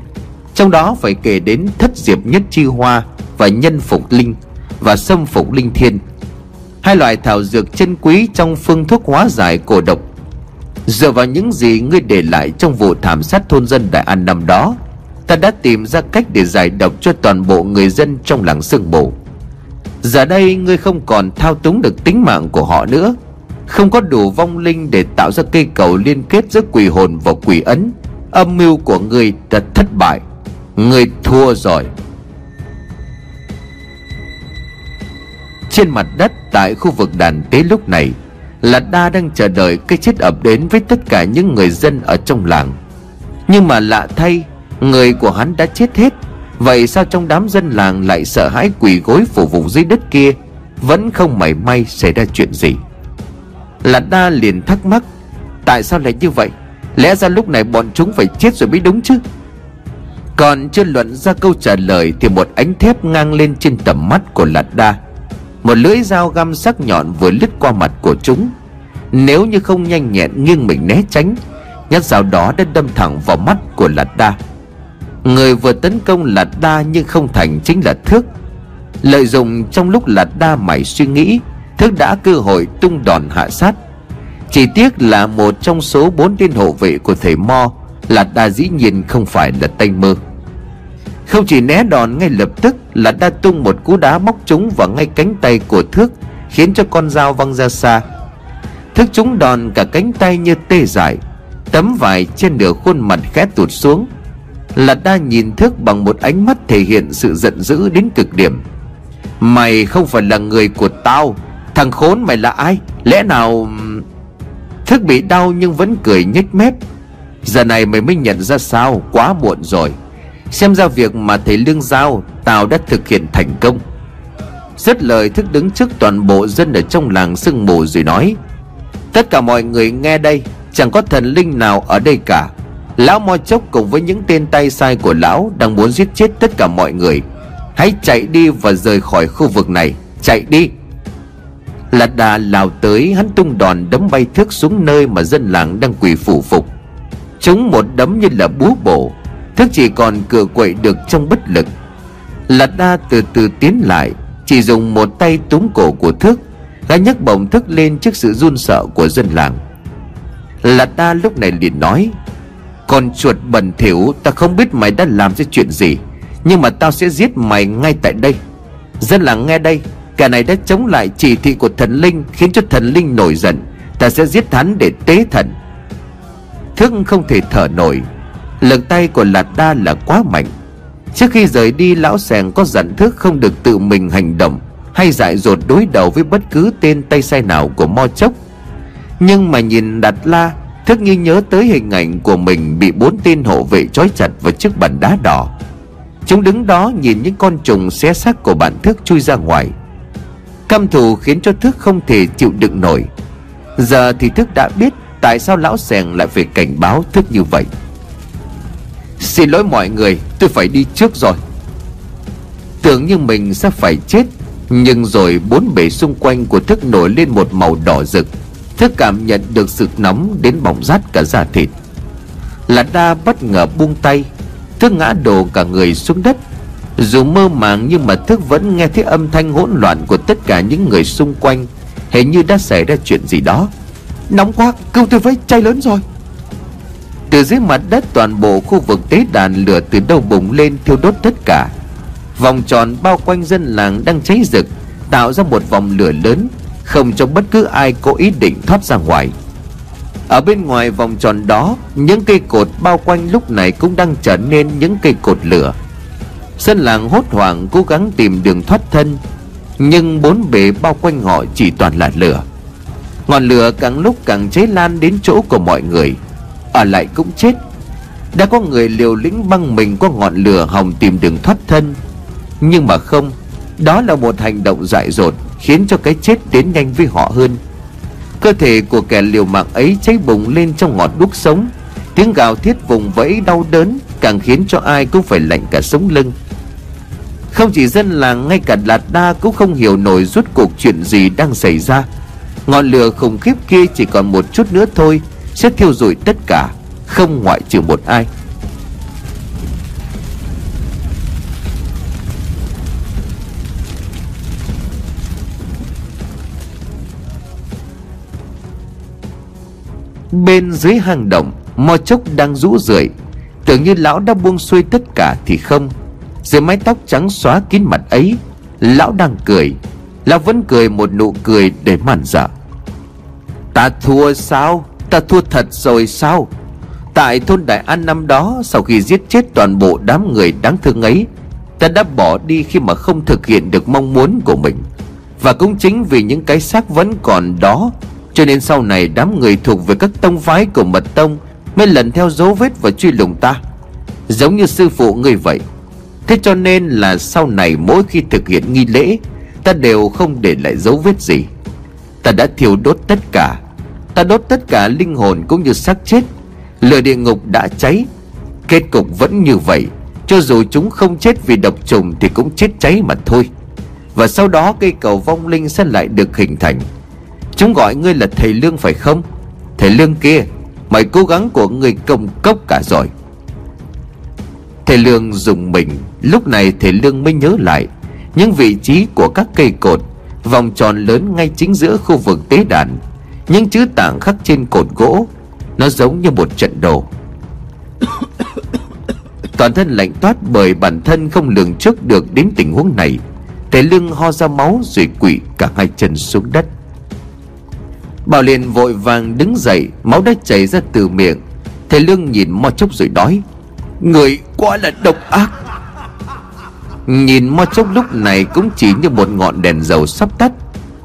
Trong đó phải kể đến thất diệp nhất chi hoa Và nhân phục linh Và sâm phục linh thiên. Hai loại thảo dược chân quý trong phương thuốc hóa giải cổ độc. Dựa vào những gì ngươi để lại trong vụ thảm sát thôn dân Đại An năm đó Ta đã tìm ra cách để giải độc cho toàn bộ người dân trong làng sương mù. Giờ đây ngươi không còn thao túng được tính mạng của họ nữa. Không có đủ vong linh để tạo ra cây cầu liên kết giữa quỷ hồn và quỷ ấn. Âm mưu của ngươi đã thất bại. Ngươi thua rồi. Trên mặt đất tại khu vực đàn tế lúc này, Là đa đang chờ đợi cái chết ập đến với tất cả những người dân ở trong làng. Nhưng mà lạ thay Người của hắn đã chết hết. Vậy sao trong đám dân làng lại sợ hãi quỳ gối phủ vùng dưới đất kia? Vẫn không mảy may xảy ra chuyện gì. Là đa liền thắc mắc, Tại sao lại như vậy? Lẽ ra lúc này bọn chúng phải chết rồi mới đúng chứ? Còn chưa luận ra câu trả lời Thì một ánh thép ngang lên trên tầm mắt của Lạt Đa. Một lưỡi dao găm sắc nhọn vừa lướt qua mặt của chúng. Nếu như không nhanh nhẹn nghiêng mình né tránh, Nhát dao đó đã đâm thẳng vào mắt của Lạt Đa. Người vừa tấn công là đa nhưng không thành chính là thước. Lợi dụng trong lúc là đa mày suy nghĩ, Thước đã cơ hội tung đòn hạ sát. Chỉ tiếc là một trong số bốn tên hộ vệ của thầy Mo Là đa dĩ nhiên không phải là tay mơ. Không chỉ né đòn ngay lập tức Là đa tung một cú đá móc trúng vào ngay cánh tay của thước, Khiến cho con dao văng ra xa. Thức trúng đòn cả cánh tay như tê dại, Tấm vải trên nửa khuôn mặt khẽ tụt xuống là đa nhìn thức bằng một ánh mắt thể hiện sự giận dữ đến cực điểm. Mày không phải là người của tao, Thằng khốn mày là ai? Lẽ nào Thức bị đau nhưng vẫn cười nhếch mép? Giờ này mày mới nhận ra sao? Quá muộn rồi. Xem ra việc mà thầy Lương Giao, Tao đã thực hiện thành công. Rất lời, thức đứng trước toàn bộ dân ở trong làng sương mù rồi nói, Tất cả mọi người nghe đây, Chẳng có thần linh nào ở đây cả. Lão Mo Chốc cùng với những tên tay sai của lão Đang muốn giết chết tất cả mọi người. Hãy chạy đi và rời khỏi khu vực này. Chạy đi. Lạt đà lao tới, hắn tung đòn đấm bay thước xuống nơi mà dân làng đang quỳ phủ phục. Chúng một đấm như là búa bổ Thước chỉ còn cửa quậy được trong bất lực. Lạt đa từ từ tiến lại, Chỉ dùng một tay túm cổ của thước Gã nhấc bổng thức lên trước sự run sợ của dân làng. Lạt đa lúc này liền nói con chuột bẩn thỉu, Ta không biết mày đã làm ra chuyện gì, Nhưng mà tao sẽ giết mày ngay tại đây. Dân làng nghe đây Cả này đã chống lại chỉ thị của thần linh, Khiến cho thần linh nổi giận. Ta sẽ giết hắn để tế thần. Thức không thể thở nổi, Lực tay của Lạt Đa là quá mạnh. Trước khi rời đi, lão sèng có dặn thức không được tự mình hành động, Hay dại dột đối đầu với bất cứ tên tay sai nào của Mo Chốc. Nhưng mà nhìn đặt La Thức như nhớ tới hình ảnh của mình bị bốn tên hộ vệ trói chặt vào chiếc bàn đá đỏ. Chúng đứng đó nhìn những con trùng xé xác của bản thức chui ra ngoài. Căm thù khiến cho Thức không thể chịu đựng nổi. Giờ thì Thức đã biết Tại sao lão sèng lại phải cảnh báo Thức như vậy. Xin lỗi mọi người, tôi phải đi trước rồi. Tưởng như mình sẽ phải chết, Nhưng rồi bốn bể xung quanh của Thức nổi lên một màu đỏ rực. Thức cảm nhận được sự nóng đến bỏng rát cả da thịt. Là đa bất ngờ buông tay, Thức ngã đổ cả người xuống đất. Dù mơ màng nhưng mà Thức vẫn nghe thấy âm thanh hỗn loạn của tất cả những người xung quanh. Hình như đã xảy ra chuyện gì đó. Nóng quá, cứu tôi với, cháy lớn rồi. Từ dưới mặt đất toàn bộ khu vực tế đàn lửa từ đâu bùng lên thiêu đốt tất cả. Vòng tròn bao quanh dân làng đang cháy rực, Tạo ra một vòng lửa lớn. Không cho bất cứ ai có ý định thoát ra ngoài. Ở bên ngoài vòng tròn đó, Những cây cột bao quanh lúc này cũng đang trở nên những cây cột lửa. Dân làng hốt hoảng cố gắng tìm đường thoát thân, Nhưng bốn bề bao quanh họ chỉ toàn là lửa. Ngọn lửa càng lúc càng cháy lan đến chỗ của mọi người, Ở lại cũng chết. Đã có người liều lĩnh băng mình qua ngọn lửa hòng tìm đường thoát thân, Nhưng mà không, Đó là một hành động dại dột. Khiến cho cái chết đến nhanh với họ hơn. Cơ thể của kẻ liều mạng ấy cháy bùng lên trong ngọn đuốc sống. Tiếng gào thiết vùng vẫy đau đớn Càng khiến cho ai cũng phải lạnh cả sống lưng. Không chỉ dân làng, ngay cả Lạt Đa cũng không hiểu nổi rốt cuộc chuyện gì đang xảy ra. Ngọn lửa khủng khiếp kia chỉ còn một chút nữa thôi, Sẽ thiêu rụi tất cả, Không ngoại trừ một ai. Bên dưới hang động Mo chốc đang rũ rượi. Tưởng như lão đã buông xuôi tất cả thì không. Dưới mái tóc trắng xóa kín mặt ấy, Lão đang cười. Lão vẫn cười một nụ cười để màn dở Ta thua sao? Ta thua thật rồi sao? Tại thôn Đại An năm đó, Sau khi giết chết toàn bộ đám người đáng thương ấy, Ta đã bỏ đi khi mà không thực hiện được mong muốn của mình. Và cũng chính vì những cái xác vẫn còn đó cho nên sau này đám người thuộc về các tông phái của mật tông Mới lần theo dấu vết và truy lùng ta. Giống như sư phụ người vậy. Thế cho nên là sau này mỗi khi thực hiện nghi lễ, Ta đều không để lại dấu vết gì. Ta đã thiêu đốt tất cả. Ta đốt tất cả linh hồn cũng như xác chết. Lửa địa ngục đã cháy. Kết cục vẫn như vậy. Cho dù chúng không chết vì độc trùng Thì cũng chết cháy mà thôi. Và sau đó cây cầu vong linh sẽ lại được hình thành. Chúng gọi ngươi là thầy Lương phải không? Thầy Lương kia Mọi cố gắng của ngươi công cốc cả rồi. Thầy Lương dùng mình. Lúc này thầy Lương mới nhớ lại Những vị trí của các cây cột, Vòng tròn lớn ngay chính giữa khu vực tế đàn. Những chữ tảng khắc trên cột gỗ, Nó giống như một trận đồ. Toàn thân lạnh toát bởi bản thân không lường trước được đến tình huống này. Thầy lưng ho ra máu rồi quỵ cả hai chân xuống đất. Bảo liền vội vàng đứng dậy, Máu đã chảy ra từ miệng. Thầy lương nhìn mo chốc rồi nói, Người quá là độc ác. Nhìn mo chốc lúc này cũng chỉ như một ngọn đèn dầu sắp tắt.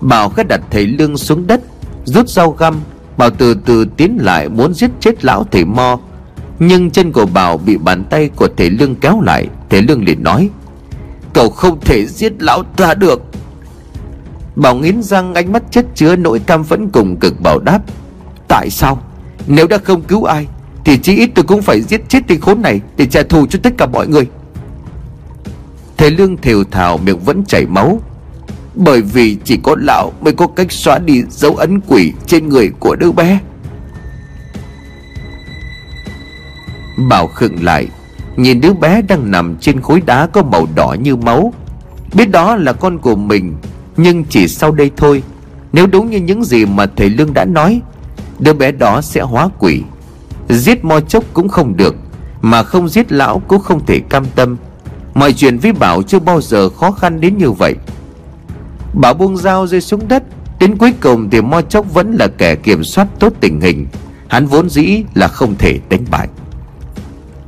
Bảo khẽ đặt thầy lương xuống đất, Rút dao găm, Bảo từ từ tiến lại muốn giết chết lão thầy mo. Nhưng chân của Bảo bị bàn tay của thầy lương kéo lại. Thầy lương liền nói, Cậu không thể giết lão ta được. Bảo nghiến răng, ánh mắt chất chứa nỗi cam phẫn cùng cực bảo đáp. Tại sao? Nếu đã không cứu ai, Thì chí ít tôi cũng phải giết chết tên khốn này Để trả thù cho tất cả mọi người. Thầy Lương thều thào miệng vẫn chảy máu. Bởi vì chỉ có lão mới có cách xóa đi dấu ấn quỷ trên người của đứa bé. Bảo khựng lại, Nhìn đứa bé đang nằm trên khối đá có màu đỏ như máu. Biết đó là con của mình nhưng chỉ sau đây thôi, Nếu đúng như những gì mà thầy Lương đã nói, Đứa bé đó sẽ hóa quỷ. Giết mo chốc cũng không được, Mà không giết lão cũng không thể cam tâm. Mọi chuyện với Bảo chưa bao giờ khó khăn đến như vậy. Bảo buông dao rơi xuống đất, Đến cuối cùng thì mo chốc vẫn là kẻ kiểm soát tốt tình hình. Hắn vốn dĩ là không thể đánh bại.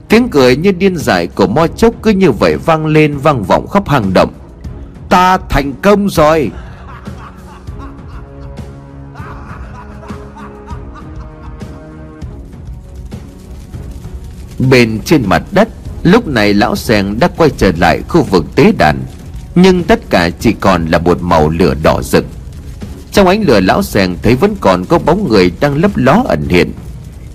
Tiếng cười như điên dại của mo chốc cứ như vậy vang lên vang vọng khắp hang động. Ta thành công rồi. Bên trên mặt đất, Lúc này lão sèn đã quay trở lại khu vực tế đàn, Nhưng tất cả chỉ còn là một màu lửa đỏ rực. Trong ánh lửa, lão sèn thấy vẫn còn có bóng người đang lấp ló ẩn hiện,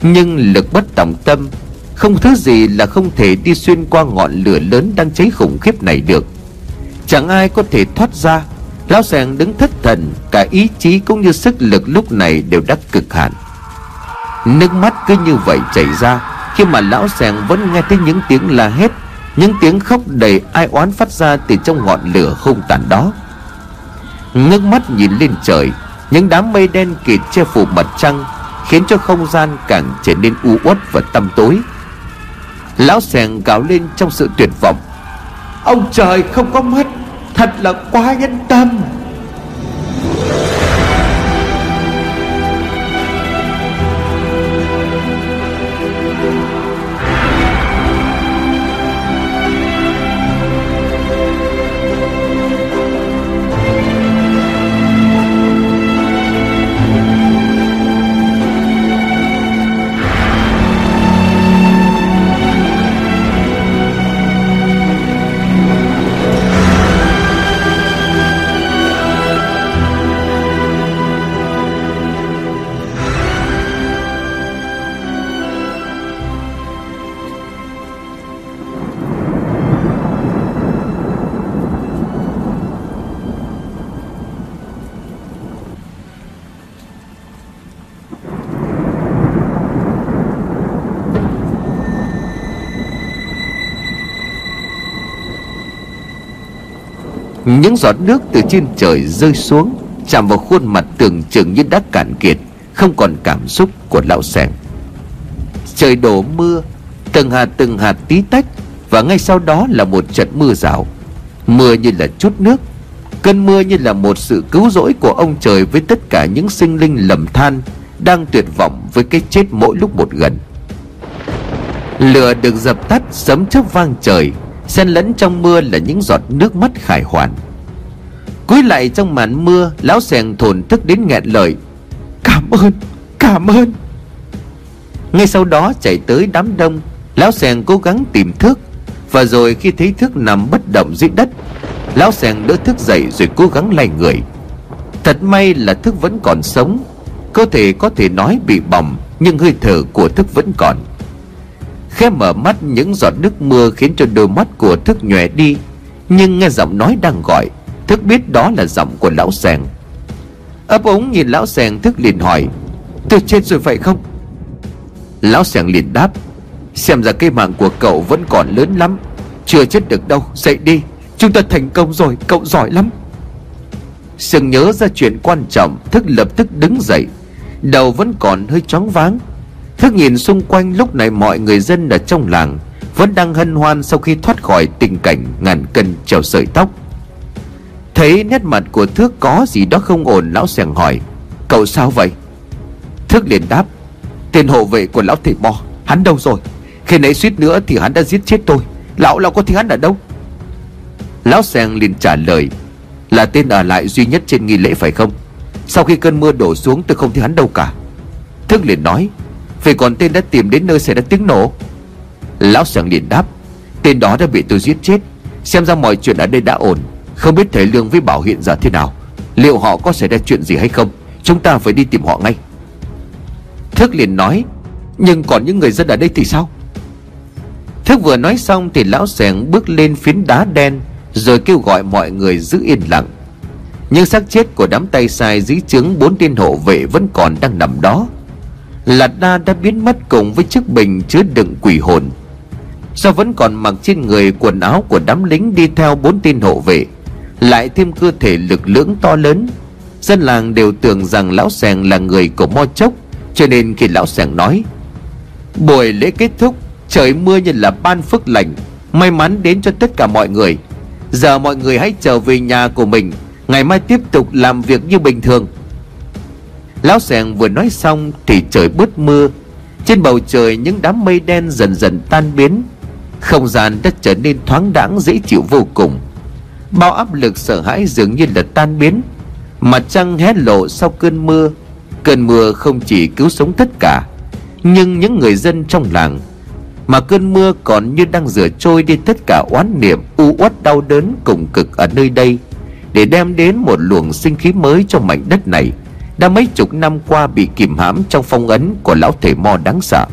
Nhưng lực bất tòng tâm, Không thứ gì là không thể đi xuyên qua ngọn lửa lớn đang cháy khủng khiếp này được. Chẳng ai có thể thoát ra. Lão sèn đứng thất thần, Cả ý chí cũng như sức lực lúc này đều đã cực hạn. Nước mắt cứ như vậy chảy ra, Khi mà lão sèn vẫn nghe thấy những tiếng la hét, Những tiếng khóc đầy ai oán phát ra từ trong ngọn lửa hung tàn đó. Ngước mắt nhìn lên trời, Những đám mây đen kịt che phủ mặt trăng, Khiến cho không gian càng trở nên u uất và tăm tối. Lão sèn gào lên trong sự tuyệt vọng. Ông trời không có mắt Thật là quá nhân tâm. Những giọt nước từ trên trời rơi xuống, Chạm vào khuôn mặt tưởng chừng như đã cạn kiệt, Không còn cảm xúc của lão sẻng Trời đổ mưa, Từng hạt từng hạt tí tách, Và ngay sau đó là một trận mưa rào. Mưa như là chút nước, Cơn mưa như là một sự cứu rỗi của ông trời Với tất cả những sinh linh lầm than Đang tuyệt vọng với cái chết mỗi lúc một gần. Lửa được dập tắt sấm chớp vang trời Xen lẫn trong mưa là những giọt nước mắt khải hoàn. Cúi lại trong màn mưa, Lão sèn thổn thức đến nghẹn lời. Cảm ơn Cảm ơn. Ngay sau đó chạy tới đám đông, Lão sèn cố gắng tìm thước. Và rồi khi thấy thước nằm bất động dưới đất, Lão sèn đỡ thức dậy rồi cố gắng lay người. Thật may là thức vẫn còn sống, Cơ thể có thể nói bị bỏng, Nhưng hơi thở của thức vẫn còn. Khẽ mở mắt những giọt nước mưa khiến cho đôi mắt của thức nhòe đi, Nhưng nghe giọng nói đang gọi, Thức biết đó là giọng của lão sèn ấp ống nhìn lão sèn thức liền hỏi Tôi chết rồi phải không? Lão sèn liền đáp, Xem ra cây mạng của cậu vẫn còn lớn lắm, Chưa chết được đâu, Dậy đi, Chúng ta thành công rồi, Cậu giỏi lắm. Sừng nhớ ra chuyện quan trọng, Thức lập tức đứng dậy, Đầu vẫn còn hơi chóng váng. Thức nhìn xung quanh, lúc này mọi người dân ở trong làng Vẫn đang hân hoan sau khi thoát khỏi tình cảnh ngàn cân treo sợi tóc. Thấy nét mặt của Thước có gì đó không ổn, Lão sẻng hỏi, Cậu sao vậy? Thước liền đáp, Tên hộ vệ của lão thầy bò Hắn đâu rồi? Khi nãy suýt nữa thì hắn đã giết chết tôi. Lão lão có thấy hắn ở đâu? Lão sẻng liền trả lời, Là tên ở lại duy nhất trên nghi lễ phải không? Sau khi cơn mưa đổ xuống tôi không thấy hắn đâu cả. Thước liền nói Vậy còn tên đã tìm đến nơi xảy ra tiếng nổ. Lão sẻng liền đáp, Tên đó đã bị tôi giết chết. Xem ra mọi chuyện ở đây đã ổn. Không biết thầy Lương với Bảo hiện giờ thế nào. Liệu họ có xảy ra chuyện gì hay không? Chúng ta phải đi tìm họ ngay. Thức liền nói, Nhưng còn những người dân ở đây thì sao? Thức vừa nói xong thì lão sẻng bước lên phiến đá đen, Rồi kêu gọi mọi người giữ yên lặng. Nhưng xác chết của đám tay sai dí chứng bốn tiên hộ vệ vẫn còn đang nằm đó. Lạt đa đã biến mất cùng với chiếc bình chứa đựng quỷ hồn. Do vẫn còn mặc trên người quần áo của đám lính đi theo bốn tên hộ vệ, Lại thêm cơ thể lực lưỡng to lớn? Dân làng đều tưởng rằng lão sèng là người của mo chốc, Cho nên khi lão sèng nói, Buổi lễ kết thúc, Trời mưa như là ban phước lành, May mắn đến cho tất cả mọi người. Giờ mọi người hãy trở về nhà của mình, Ngày mai tiếp tục làm việc như bình thường. Lão sẻng vừa nói xong Thì trời bớt mưa. Trên bầu trời những đám mây đen dần dần tan biến. Không gian đã trở nên thoáng đãng, dễ chịu vô cùng. Bao áp lực sợ hãi dường như là tan biến. Mặt trăng hé lộ sau cơn mưa. Cơn mưa không chỉ cứu sống tất cả, Nhưng những người dân trong làng, Mà cơn mưa còn như đang rửa trôi đi tất cả oán niệm, U uất, đau đớn cùng cực ở nơi đây, Để đem đến một luồng sinh khí mới cho mảnh đất này. Đã mấy chục năm qua bị kìm hãm trong phong ấn của lão thể mo đáng sợ.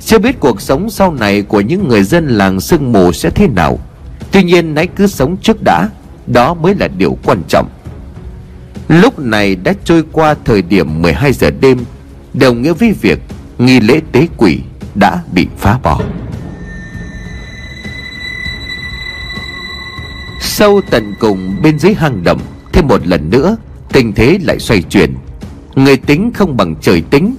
Chưa biết cuộc sống sau này của những người dân làng sương mù sẽ thế nào. Tuy nhiên hãy cứ sống trước đã, Đó mới là điều quan trọng. Lúc này đã trôi qua thời điểm 12 giờ đêm, Đồng nghĩa với việc nghi lễ tế quỷ đã bị phá bỏ. Sâu tận cùng bên dưới hang động, Thêm một lần nữa Tình thế lại xoay chuyển. Người tính không bằng trời tính.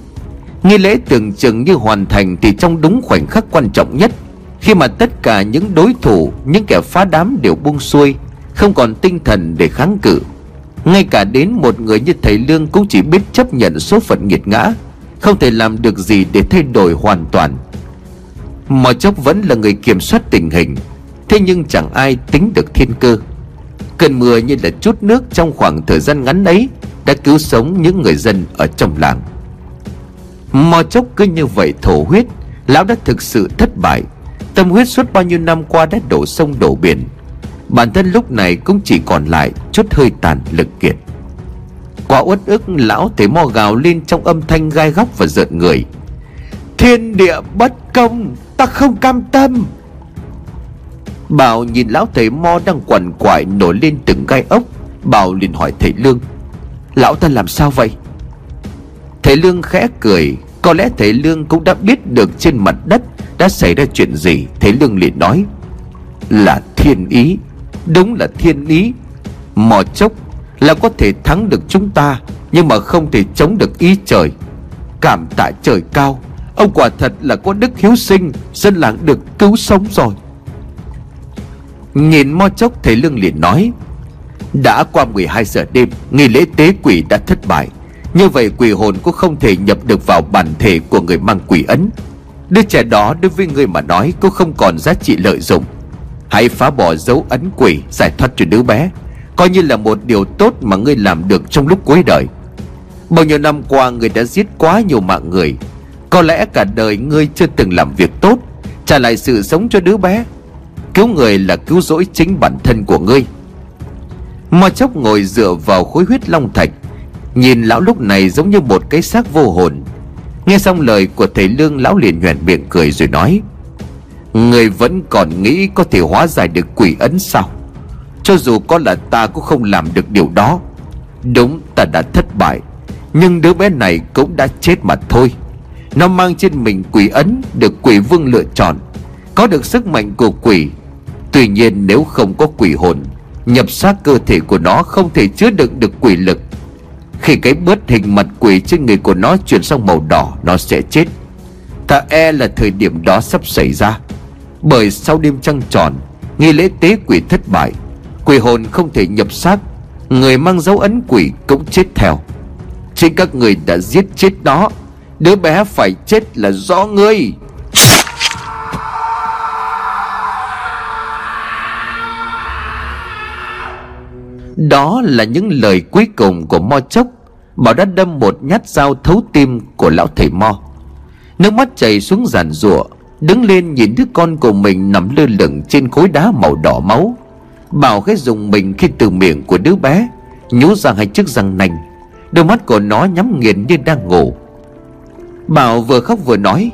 Nghi lễ tưởng chừng như hoàn thành Thì trong đúng khoảnh khắc quan trọng nhất, Khi mà tất cả những đối thủ, Những kẻ phá đám đều buông xuôi, Không còn tinh thần để kháng cự. Ngay cả đến một người như thầy Lương cũng chỉ biết chấp nhận số phận nghiệt ngã, Không thể làm được gì để thay đổi hoàn toàn. Mò chốc vẫn là người kiểm soát tình hình, Thế nhưng chẳng ai tính được thiên cơ. Cơn mưa như là chút nước trong khoảng thời gian ngắn ấy Đã cứu sống những người dân ở trong làng. Mò chốc cứ như vậy thổ huyết, Lão đã thực sự thất bại. Tâm huyết suốt bao nhiêu năm qua đã đổ sông đổ biển. Bản thân lúc này cũng chỉ còn lại chút hơi tàn lực kiệt. Quá uất ức, lão thấy mò gào lên trong âm thanh gai góc và rợn người. Thiên địa bất công, Ta không cam tâm. Bảo nhìn lão thầy mo đang quằn quại nổi lên từng gai ốc. Bảo liền hỏi thầy Lương, Lão ta làm sao vậy? Thầy Lương khẽ cười, Có lẽ thầy Lương cũng đã biết được trên mặt đất Đã xảy ra chuyện gì. Thầy Lương liền nói, Là thiên ý. Đúng là thiên ý. Mò chốc là có thể thắng được chúng ta, Nhưng mà không thể chống được ý trời. Cảm tạ trời cao, Ông quả thật là có đức hiếu sinh, Dân làng được cứu sống rồi. Nhìn mo chốc thầy lương liền nói, Đã qua 12 giờ đêm, Nghi lễ tế quỷ đã thất bại. Như vậy quỷ hồn cũng không thể nhập được vào bản thể của người mang quỷ ấn. Đứa trẻ đó đối với người mà nói Cũng không còn giá trị lợi dụng. Hãy phá bỏ dấu ấn quỷ, Giải thoát cho đứa bé. Coi như là một điều tốt mà ngươi làm được trong lúc cuối đời. Bao nhiêu năm qua người đã giết quá nhiều mạng người. Có lẽ cả đời ngươi chưa từng làm việc tốt, Trả lại sự sống cho đứa bé. Cứu người là cứu rỗi chính bản thân của ngươi. Mo chốc ngồi dựa vào khối huyết long thạch, Nhìn lão lúc này giống như một cái xác vô hồn. Nghe xong lời của thầy Lương, lão liền nhoẻn miệng cười rồi nói, Người vẫn còn nghĩ có thể hóa giải được quỷ ấn sao? Cho dù có là ta cũng không làm được điều đó. Đúng, ta đã thất bại, Nhưng đứa bé này cũng đã chết mà thôi. Nó mang trên mình quỷ ấn Được quỷ vương lựa chọn. Có được sức mạnh của quỷ Tuy nhiên nếu không có quỷ hồn, Nhập xác cơ thể của nó không thể chứa đựng được quỷ lực. Khi cái bớt hình mặt quỷ trên người của nó chuyển sang màu đỏ, Nó sẽ chết. Ta e là thời điểm đó sắp xảy ra. Bởi sau đêm trăng tròn, Nghi lễ tế quỷ thất bại, Quỷ hồn không thể nhập xác, Người mang dấu ấn quỷ cũng chết theo. Chính các người đã giết chết nó, Đứa bé phải chết là do ngươi. Đó là những lời cuối cùng của Mo Chốc. Bảo đã đâm một nhát dao thấu tim của lão thầy Mo. Nước mắt chảy xuống giàn rụa Đứng lên nhìn đứa con của mình nằm lơ lửng trên khối đá màu đỏ máu. Bảo khẽ dùng mình khi từ miệng của đứa bé, Nhú ra hai chiếc răng nành. Đôi mắt của nó nhắm nghiền như đang ngủ. Bảo vừa khóc vừa nói,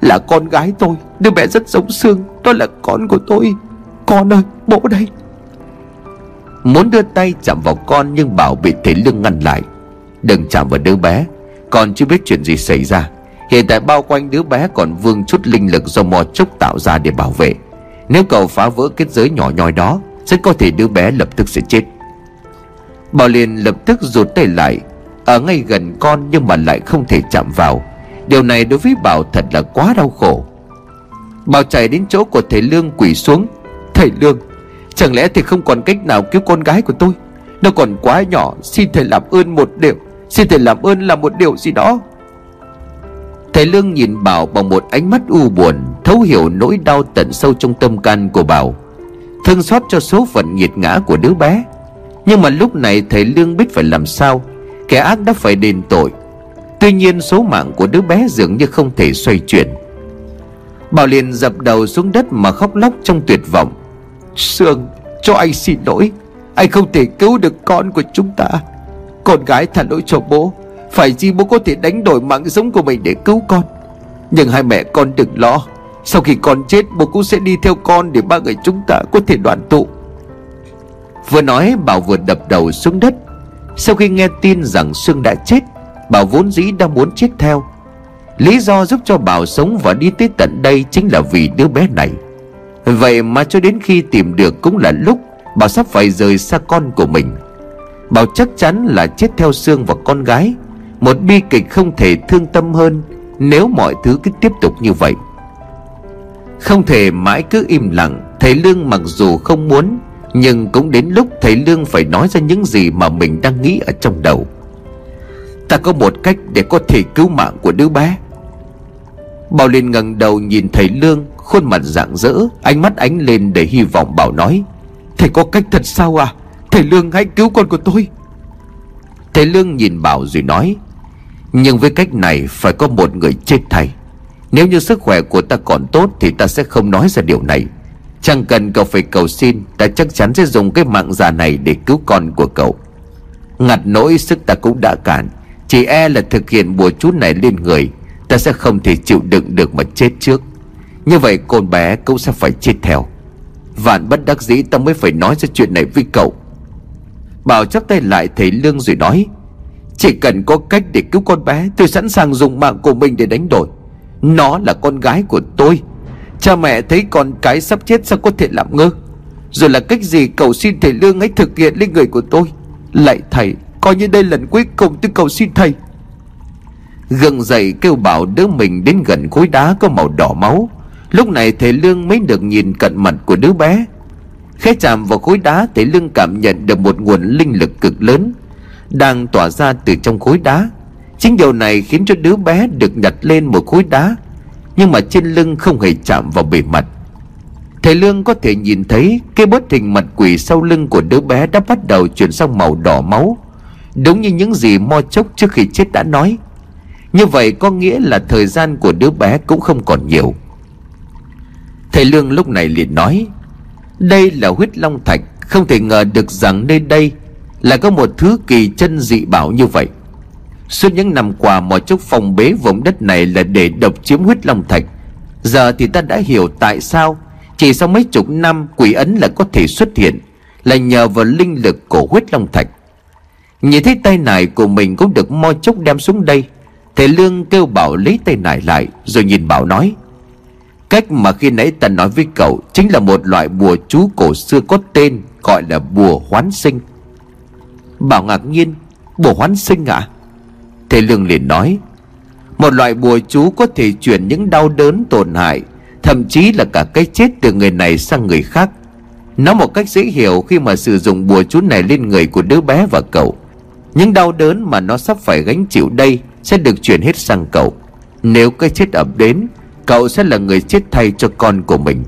Là con gái tôi, Đứa bé rất giống xương Đó là con của tôi. Con ơi, bố đây. Muốn đưa tay chạm vào con Nhưng Bảo bị Thế lưng ngăn lại. Đừng chạm vào đứa bé, Con chưa biết chuyện gì xảy ra. Hiện tại bao quanh đứa bé còn vương chút linh lực do mò chốc tạo ra để bảo vệ. Nếu cậu phá vỡ kết giới nhỏ nhoi đó, Rất có thể đứa bé lập tức sẽ chết. Bảo liền lập tức rụt tay lại. Ở ngay gần con nhưng mà lại không thể chạm vào. Điều này đối với Bảo thật là quá đau khổ. Bảo chạy đến chỗ của thầy Lương quỳ xuống. Thầy Lương Chẳng lẽ thì không còn cách nào cứu con gái của tôi? Nó còn quá nhỏ, Xin thầy làm ơn một điều. Xin thầy làm ơn làm một điều gì đó. Thầy Lương nhìn Bảo bằng một ánh mắt u buồn, Thấu hiểu nỗi đau tận sâu trong tâm can của Bảo. Thương xót cho số phận nghiệt ngã của đứa bé. Nhưng mà lúc này thầy Lương biết phải làm sao. Kẻ ác đã phải đền tội. Tuy nhiên số mạng của đứa bé dường như không thể xoay chuyển. Bảo liền dập đầu xuống đất mà khóc lóc trong tuyệt vọng. Sương cho anh xin lỗi. Anh không thể cứu được con của chúng ta. Con gái thả lỗi cho bố. Phải gì bố có thể đánh đổi mạng sống của mình để cứu con. Nhưng hai mẹ con đừng lo. Sau khi con chết, bố cũng sẽ đi theo con Để ba người chúng ta có thể đoàn tụ. Vừa nói Bảo vừa đập đầu xuống đất. Sau khi nghe tin rằng Sương đã chết Bảo vốn dĩ đang muốn chết theo. Lý do giúp cho Bảo sống và đi tới tận đây Chính là vì đứa bé này. Vậy mà cho đến khi tìm được cũng là lúc Bảo sắp phải rời xa con của mình. Bảo chắc chắn là chết theo xương và con gái, Một bi kịch không thể thương tâm hơn Nếu mọi thứ cứ tiếp tục như vậy. Không thể mãi cứ im lặng, Thầy Lương mặc dù không muốn, Nhưng cũng đến lúc thầy Lương phải nói ra những gì mà mình đang nghĩ ở trong đầu. Ta có một cách để có thể cứu mạng của đứa bé. Bảo liền ngẩng đầu nhìn thầy Lương Khuôn mặt rạng rỡ, Ánh mắt ánh lên để hy vọng Bảo nói, Thầy có cách thật sao à? Thầy Lương hãy cứu con của tôi. Thầy Lương nhìn Bảo rồi nói, Nhưng với cách này phải có một người chết thầy Nếu như sức khỏe của ta còn tốt Thì ta sẽ không nói ra điều này. Chẳng cần cậu phải cầu xin, Ta chắc chắn sẽ dùng cái mạng già này Để cứu con của cậu. Ngặt nỗi sức ta cũng đã cản Chỉ e là thực hiện bùa chú này lên người, Ta sẽ không thể chịu đựng được mà chết trước. Như vậy con bé cũng sẽ phải chết theo. Vạn bất đắc dĩ ta mới phải nói ra chuyện này với cậu. Bảo chắc tay lại thầy Lương rồi nói, Chỉ cần có cách để cứu con bé, Tôi sẵn sàng dùng mạng của mình để đánh đổi. Nó là con gái của tôi. Cha mẹ thấy con cái sắp chết sao có thể làm ngơ? Rồi là cách gì cầu xin thầy Lương ấy thực hiện lên người của tôi? Lại thầy, Coi như đây lần cuối cùng tôi cầu xin thầy. Gượng dậy kêu bảo đứa mình đến gần khối đá có màu đỏ máu lúc này thầy lương mới được nhìn cận mặt của đứa bé. Khẽ chạm vào khối đá, thầy lương cảm nhận được một nguồn linh lực cực lớn đang tỏa ra từ trong khối đá. Chính điều này khiến cho đứa bé được nhặt lên một khối đá, nhưng mà trên lưng không hề chạm vào bề mặt. Thầy lương có thể nhìn thấy cái bớt hình mặt quỷ sau lưng của đứa bé đã bắt đầu chuyển sang màu đỏ máu, đúng như những gì mo chốc trước khi chết đã nói. Như vậy có nghĩa là thời gian của đứa bé cũng không còn nhiều. Thầy Lương lúc này liền nói, Đây là huyết long thạch, Không thể ngờ được rằng nơi đây Là có một thứ kỳ chân dị bảo như vậy. Suốt những năm qua, Mọi chốc phòng bế vùng đất này Là để độc chiếm huyết long thạch. Giờ thì ta đã hiểu tại sao Chỉ sau mấy chục năm quỷ ấn lại có thể xuất hiện, Là nhờ vào linh lực của huyết long thạch. Nhìn thấy tay nải của mình cũng được mo chốc đem xuống đây. Thầy Lương kêu Bảo lấy tay nải lại, Rồi nhìn Bảo nói Cách mà khi nãy ta nói với cậu Chính là một loại bùa chú cổ xưa có tên Gọi là bùa hoán sinh. Bảo ngạc nhiên, Bùa hoán sinh ạ? À? Thầy Lương liền nói, Một loại bùa chú có thể chuyển những đau đớn tổn hại, Thậm chí là cả cái chết từ người này sang người khác. Nó một cách dễ hiểu khi mà sử dụng bùa chú này lên người của đứa bé và cậu. Những đau đớn mà nó sắp phải gánh chịu đây Sẽ được chuyển hết sang cậu. Nếu cái chết ập đến Cậu sẽ là người chết thay cho con của mình.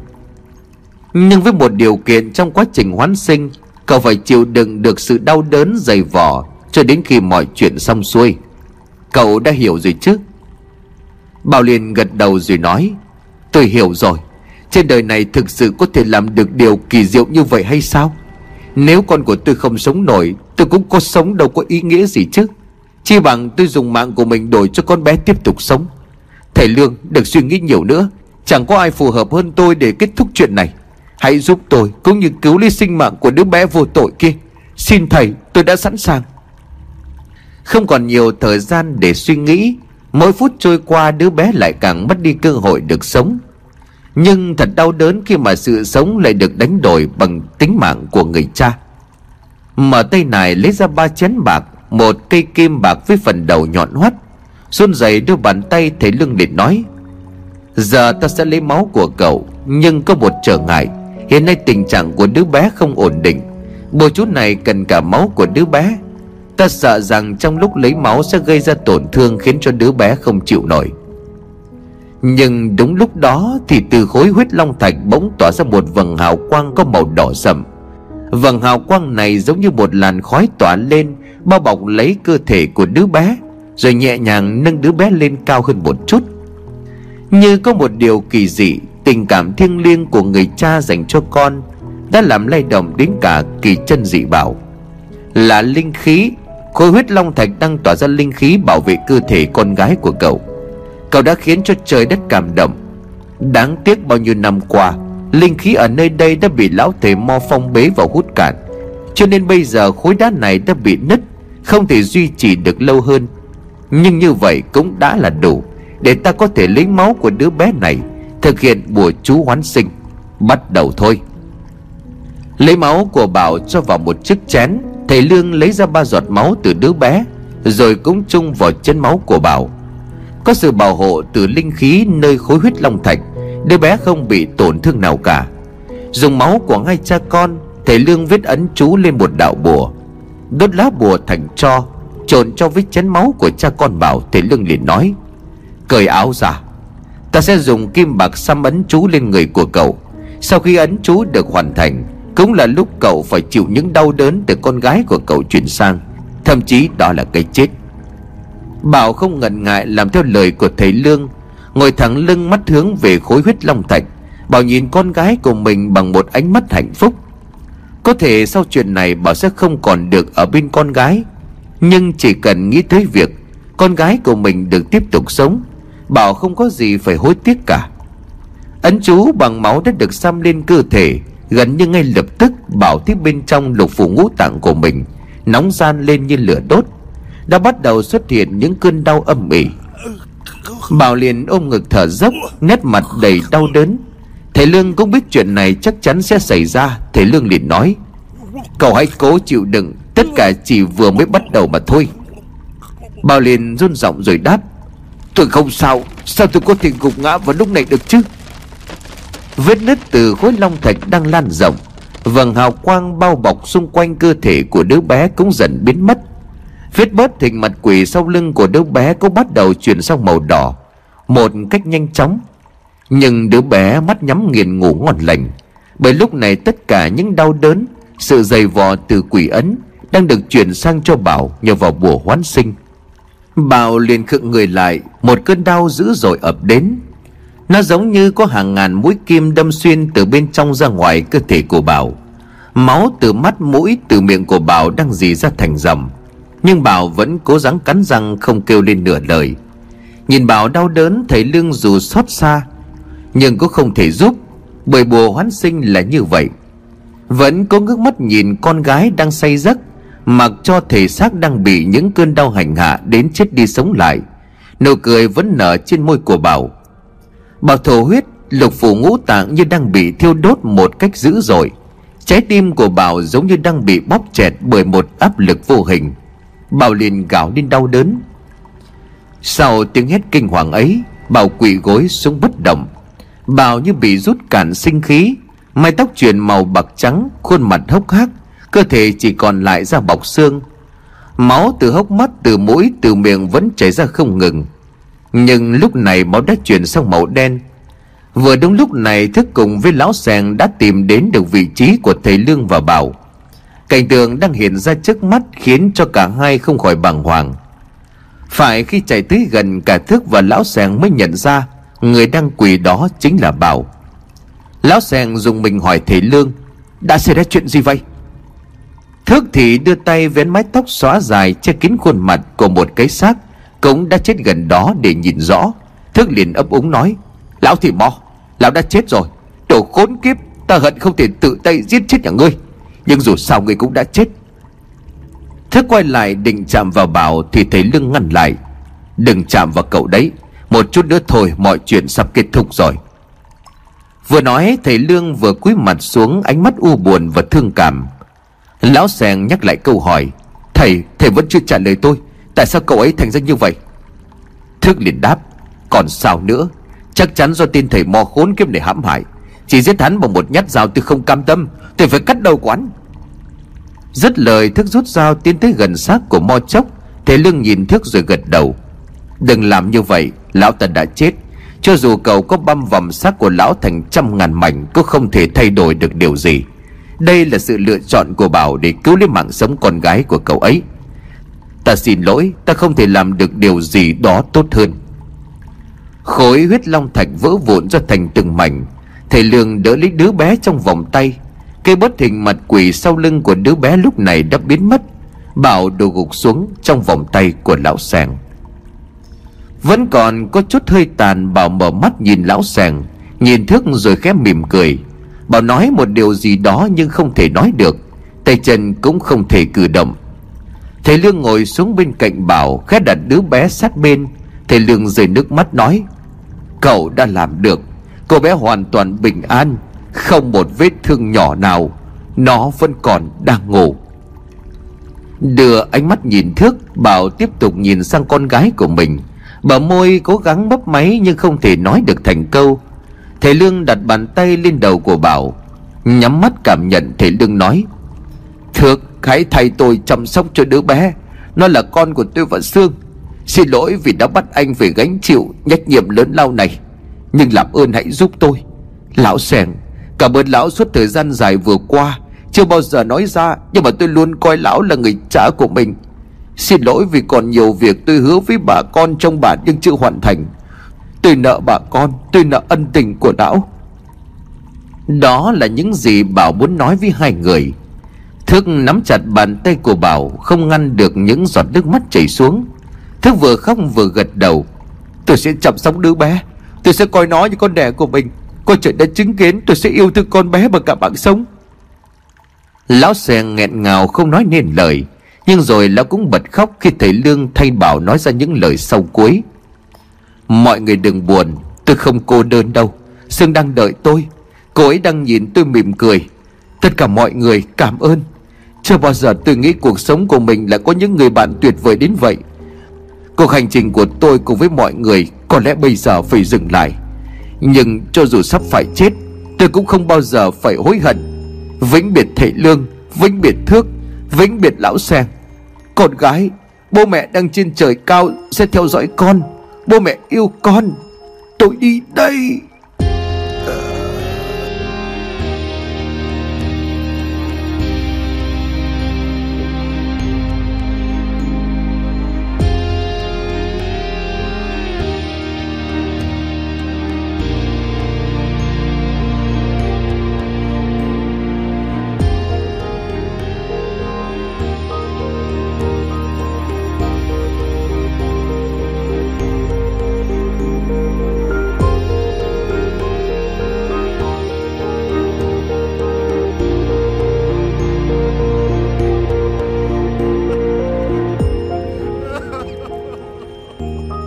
Nhưng với một điều kiện trong quá trình hoán sinh, Cậu phải chịu đựng được sự đau đớn dày vò Cho đến khi mọi chuyện xong xuôi. Cậu đã hiểu rồi chứ? Bảo liền gật đầu rồi nói, Tôi hiểu rồi. Trên đời này thực sự có thể làm được điều kỳ diệu như vậy hay sao? Nếu con của tôi không sống nổi, Tôi cũng có sống đâu có ý nghĩa gì chứ? Chi bằng tôi dùng mạng của mình đổi cho con bé tiếp tục sống. Thầy Lương đừng suy nghĩ nhiều nữa. Chẳng có ai phù hợp hơn tôi để kết thúc chuyện này. Hãy giúp tôi cũng như cứu lấy sinh mạng của đứa bé vô tội kia. Xin thầy, tôi đã sẵn sàng. Không còn nhiều thời gian để suy nghĩ, Mỗi phút trôi qua đứa bé lại càng mất đi cơ hội được sống. Nhưng thật đau đớn khi mà sự sống lại được đánh đổi bằng tính mạng của người cha. Mở tay này lấy ra ba chén bạc, Một cây kim bạc với phần đầu nhọn hoắt run rẩy đưa bàn tay thấy lưng liệt nói, Giờ ta sẽ lấy máu của cậu, Nhưng có một trở ngại. Hiện nay tình trạng của đứa bé không ổn định. Bùa chú này cần cả máu của đứa bé. Ta sợ rằng trong lúc lấy máu sẽ gây ra tổn thương Khiến cho đứa bé không chịu nổi. Nhưng đúng lúc đó Thì từ khối huyết long thạch bỗng tỏa ra một vầng hào quang có màu đỏ sậm. Vầng hào quang này giống như một làn khói tỏa lên, Bao bọc lấy cơ thể của đứa bé. Rồi nhẹ nhàng nâng đứa bé lên cao hơn một chút. Như có một điều kỳ dị, Tình cảm thiêng liêng của người cha dành cho con Đã làm lay động đến cả kỳ chân dị bảo. Là linh khí, Khối huyết long thạch đang tỏa ra linh khí bảo vệ cơ thể con gái của cậu. Cậu đã khiến cho trời đất cảm động. Đáng tiếc bao nhiêu năm qua, Linh khí ở nơi đây đã bị lão thể mo phong bế vào hút cạn. Cho nên bây giờ khối đá này đã bị nứt, Không thể duy trì được lâu hơn. Nhưng như vậy cũng đã là đủ Để ta có thể lấy máu của đứa bé này Thực hiện bùa chú hoán sinh. Bắt đầu thôi. Lấy máu của Bảo cho vào một chiếc chén, Thầy Lương lấy ra ba giọt máu từ đứa bé, Rồi cũng chung vào chân máu của Bảo. Có sự bảo hộ từ linh khí nơi khối huyết long thạch, Đứa bé không bị tổn thương nào cả. Dùng máu của hai cha con, Thầy Lương viết ấn chú lên một đạo bùa, Đốt lá bùa thành cho Trộn cho với chén máu của cha con Bảo Thầy Lương liền nói, Cởi áo ra, Ta sẽ dùng kim bạc xăm ấn chú lên người của cậu. Sau khi ấn chú được hoàn thành, Cũng là lúc cậu phải chịu những đau đớn Từ con gái của cậu chuyển sang. Thậm chí đó là cái chết. Bảo không ngần ngại làm theo lời của thầy Lương, Ngồi thẳng lưng mắt hướng về khối huyết long thạch, Bảo nhìn con gái của mình bằng một ánh mắt hạnh phúc. Có thể sau chuyện này, Bảo sẽ không còn được ở bên con gái. Nhưng chỉ cần nghĩ tới việc Con gái của mình được tiếp tục sống, Bảo không có gì phải hối tiếc cả. Ấn chú bằng máu đã được xăm lên cơ thể, Gần như ngay lập tức Bảo thấy bên trong lục phủ ngũ tạng của mình, Nóng gian lên như lửa đốt. Đã bắt đầu xuất hiện những cơn đau âm ỉ. Bảo liền ôm ngực thở dốc, Nét mặt đầy đau đớn. Thầy Lương cũng biết chuyện này chắc chắn sẽ xảy ra, Thầy Lương liền nói, Cậu hãy cố chịu đựng Tất cả chỉ vừa mới bắt đầu mà thôi. Bao liền run giọng rồi đáp, Tôi không sao Sao tôi có thể gục ngã vào lúc này được chứ? Vết nứt từ khối long thạch đang lan rộng, Vầng hào quang bao bọc xung quanh cơ thể của đứa bé cũng dần biến mất. Vết bớt hình mặt quỷ sau lưng của đứa bé cũng bắt đầu chuyển sang màu đỏ, Một cách nhanh chóng. Nhưng đứa bé mắt nhắm nghiền ngủ ngon lành, Bởi lúc này tất cả những đau đớn, Sự dày vò từ quỷ ấn đang được chuyển sang cho Bảo nhờ vào bùa hoán sinh. Bảo liền khựng người lại, Một cơn đau dữ dội ập đến. Nó giống như có hàng ngàn mũi kim đâm xuyên Từ bên trong ra ngoài cơ thể của Bảo. Máu từ mắt mũi từ miệng của Bảo đang dì ra thành dầm. Nhưng Bảo vẫn cố gắng cắn răng không kêu lên nửa lời. Nhìn Bảo đau đớn, thấy Lương dù xót xa, Nhưng cũng không thể giúp, Bởi bùa hoán sinh là như vậy. Vẫn có ngước mắt nhìn con gái đang say giấc. Mặc cho thể xác đang bị những cơn đau hành hạ Đến chết đi sống lại. Nụ cười vẫn nở trên môi của Bảo. Bảo thổ huyết, Lục phủ ngũ tạng như đang bị thiêu đốt một cách dữ dội. Trái tim của Bảo giống như đang bị bóp chẹt bởi một áp lực vô hình. Bảo liền gào lên đau đớn. Sau tiếng hét kinh hoàng ấy, Bảo quỳ gối xuống bất động. Bảo như bị rút cạn sinh khí, Mái tóc chuyển màu bạc trắng, Khuôn mặt hốc hác Cơ thể chỉ còn lại da bọc xương. Máu từ hốc mắt, từ mũi, từ miệng vẫn chảy ra không ngừng. Nhưng lúc này máu đã chuyển sang màu đen. Vừa đúng lúc này, thức cùng với lão sèn đã tìm đến được vị trí của thầy Lương và Bảo. Cảnh tượng đang hiện ra trước mắt khiến cho cả hai không khỏi bàng hoàng. Phải khi chạy tới gần, cả thức và lão sèn mới nhận ra Người đang quỳ đó chính là Bảo. Lão sèn dùng mình hỏi thầy Lương, Đã xảy ra chuyện gì vậy? Thước thì đưa tay vén mái tóc xóa dài che kín khuôn mặt của một cái xác, Cũng đã chết gần đó để nhìn rõ. Thước liền ấp úng nói, Lão thì mò Lão đã chết rồi, Đồ khốn kiếp, Ta hận không thể tự tay giết chết nhà ngươi, Nhưng dù sao ngươi cũng đã chết. Thước quay lại định chạm vào bảo Thì thấy lưng ngăn lại. Đừng chạm vào cậu đấy, Một chút nữa thôi mọi chuyện sắp kết thúc rồi. Vừa nói thầy Lương vừa cúi mặt xuống, ánh mắt u buồn và thương cảm. Lão sèn nhắc lại câu hỏi Thầy, thầy vẫn chưa trả lời tôi Tại sao cậu ấy thành ra như vậy? Thức liền đáp Còn sao nữa Chắc chắn do tin thầy mò khốn kiếp để hãm hại Chỉ giết hắn bằng một nhát dao tôi không cam tâm Tôi phải cắt đầu quán Dứt lời thức rút dao tiến tới gần xác của mo chốc Thầy lưng nhìn thức rồi gật đầu. Đừng làm như vậy Lão ta đã chết Cho dù cậu có băm vằm xác của lão thành trăm ngàn mảnh Cũng không thể thay đổi được điều gì đây là sự lựa chọn của Bảo để cứu lấy mạng sống con gái của cậu ấy. Ta xin lỗi, Ta không thể làm được điều gì đó tốt hơn. Khối huyết long thạch vỡ vụn ra thành từng mảnh. Thầy Lương đỡ lấy đứa bé trong vòng tay. Cây bất hình mặt quỷ sau lưng của đứa bé lúc này đã biến mất. Bảo đổ gục xuống trong vòng tay của lão sàng. Vẫn còn có chút hơi tàn, Bảo mở mắt nhìn lão sàng, Nhìn thức rồi khép mỉm cười. Bảo nói một điều gì đó nhưng không thể nói được. Tay chân cũng không thể cử động. Thầy Lương ngồi xuống bên cạnh Bảo, Khẽ đặt đứa bé sát bên. Thầy Lương rơi nước mắt nói, Cậu đã làm được. Cô bé hoàn toàn bình an, Không một vết thương nhỏ nào. Nó vẫn còn đang ngủ. Đưa ánh mắt nhìn thước, Bảo tiếp tục nhìn sang con gái của mình. Bờ môi cố gắng bấp máy Nhưng không thể nói được thành câu. Thầy Lương đặt bàn tay lên đầu của Bảo Nhắm mắt cảm nhận thầy Lương nói Thước hãy thay tôi chăm sóc cho đứa bé. Nó là con của tôi và Sương. Xin lỗi vì đã bắt anh phải gánh chịu Trách nhiệm lớn lao này Nhưng làm ơn hãy giúp tôi. Lão Sẻng, Cảm ơn lão suốt thời gian dài vừa qua Chưa bao giờ nói ra Nhưng mà tôi luôn coi lão là người cha của mình. Xin lỗi vì còn nhiều việc tôi hứa với bà con trong bản nhưng chưa hoàn thành. Tôi nợ bà con Tôi nợ ân tình của lão Đó là những gì Bảo muốn nói với hai người. Thức nắm chặt bàn tay của Bảo, Không ngăn được những giọt nước mắt chảy xuống. Thức vừa khóc vừa gật đầu. Tôi sẽ chăm sóc đứa bé. Tôi sẽ coi nó như con đẻ của mình. Coi chuyện đã chứng kiến, tôi sẽ yêu thương con bé bằng cả mạng sống. Lão sen nghẹn ngào không nói nên lời. Nhưng rồi lão cũng bật khóc khi thầy Lương thay Bảo nói ra những lời sau cuối. Mọi người đừng buồn, Tôi không cô đơn đâu. Sương đang đợi tôi. Cô ấy đang nhìn tôi mỉm cười. Tất cả mọi người cảm ơn. Chưa bao giờ tôi nghĩ cuộc sống của mình Là có những người bạn tuyệt vời đến vậy. Cuộc hành trình của tôi cùng với mọi người Có lẽ bây giờ phải dừng lại. Nhưng cho dù sắp phải chết, Tôi cũng không bao giờ phải hối hận. Vĩnh biệt thầy lương, Vĩnh biệt thước, Vĩnh biệt lão sen Con gái, Bố mẹ đang trên trời cao Sẽ theo dõi con. Bố mẹ yêu con Tôi đi đây.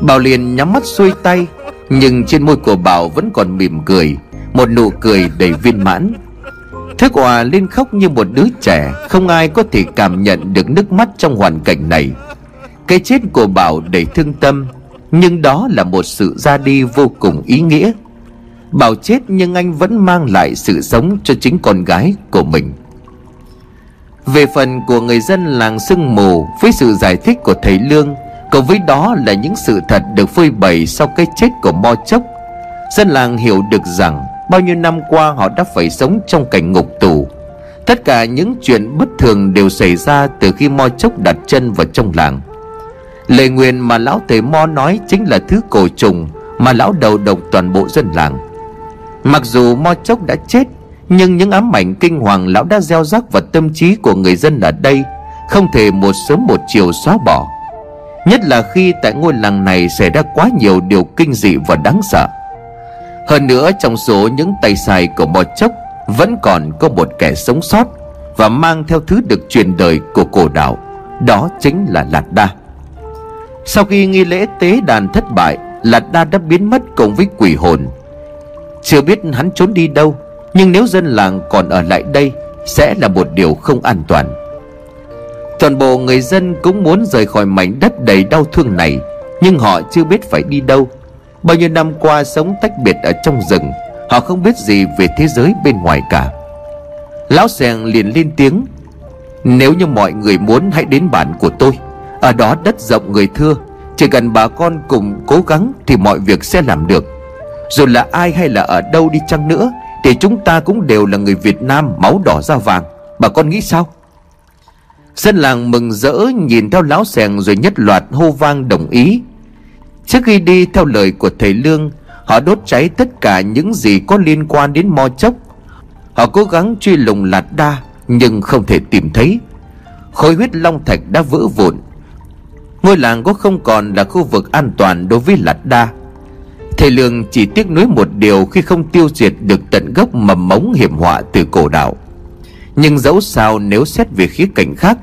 Bảo liền nhắm mắt xuôi tay, Nhưng trên môi của Bảo vẫn còn mỉm cười, Một nụ cười đầy viên mãn. Thức hòa lên khóc như một đứa trẻ, Không ai có thể cảm nhận được nước mắt trong hoàn cảnh này. Cái chết của Bảo đầy thương tâm, Nhưng đó là một sự ra đi vô cùng ý nghĩa. Bảo chết nhưng anh vẫn mang lại sự sống cho chính con gái của mình. Về phần của người dân làng sưng mù, Với sự giải thích của thầy Lương Cộng với đó là những sự thật được phơi bày sau cái chết của Mo Chốc. Dân làng hiểu được rằng Bao nhiêu năm qua họ đã phải sống trong cảnh ngục tù. Tất cả những chuyện bất thường đều xảy ra từ khi Mo Chốc đặt chân vào trong làng. Lời nguyện mà lão thầy Mo nói chính là thứ cổ trùng Mà lão đầu độc toàn bộ dân làng. Mặc dù Mo Chốc đã chết, Nhưng những ám ảnh kinh hoàng lão đã gieo rắc vào tâm trí của người dân ở đây Không thể một sớm một chiều xóa bỏ. Nhất là khi tại ngôi làng này xảy ra quá nhiều điều kinh dị và đáng sợ. Hơn nữa, trong số những tay sai của bò Chốc, Vẫn còn có một kẻ sống sót Và mang theo thứ được truyền đời của cổ đạo. Đó chính là Lạt Đa. Sau khi nghi lễ tế đàn thất bại, Lạt Đa đã biến mất cùng với quỷ hồn. Chưa biết hắn trốn đi đâu, Nhưng nếu dân làng còn ở lại đây, Sẽ là một điều không an toàn. Toàn bộ người dân cũng muốn rời khỏi mảnh đất đầy đau thương này, Nhưng họ chưa biết phải đi đâu. Bao nhiêu năm qua sống tách biệt ở trong rừng, Họ không biết gì về thế giới bên ngoài cả. Lão Sèng liền lên tiếng, Nếu như mọi người muốn hãy đến bản của tôi. Ở đó đất rộng người thưa, Chỉ cần bà con cùng cố gắng Thì mọi việc sẽ làm được. Dù là ai hay là ở đâu đi chăng nữa, Thì chúng ta cũng đều là người Việt Nam Máu đỏ da vàng. Bà con nghĩ sao? Dân làng mừng rỡ nhìn theo lão sèng Rồi nhất loạt hô vang đồng ý. Trước khi đi, theo lời của thầy Lương, Họ đốt cháy tất cả những gì có liên quan đến mo chốc. Họ cố gắng truy lùng lạt đa, Nhưng không thể tìm thấy. Khối huyết long thạch đã vỡ vụn. Ngôi làng có không còn là khu vực an toàn đối với lạt đa. Thầy Lương chỉ tiếc nuối một điều khi không tiêu diệt được tận gốc mầm mống hiểm họa từ cổ đạo. Nhưng dẫu sao nếu xét về khía cạnh khác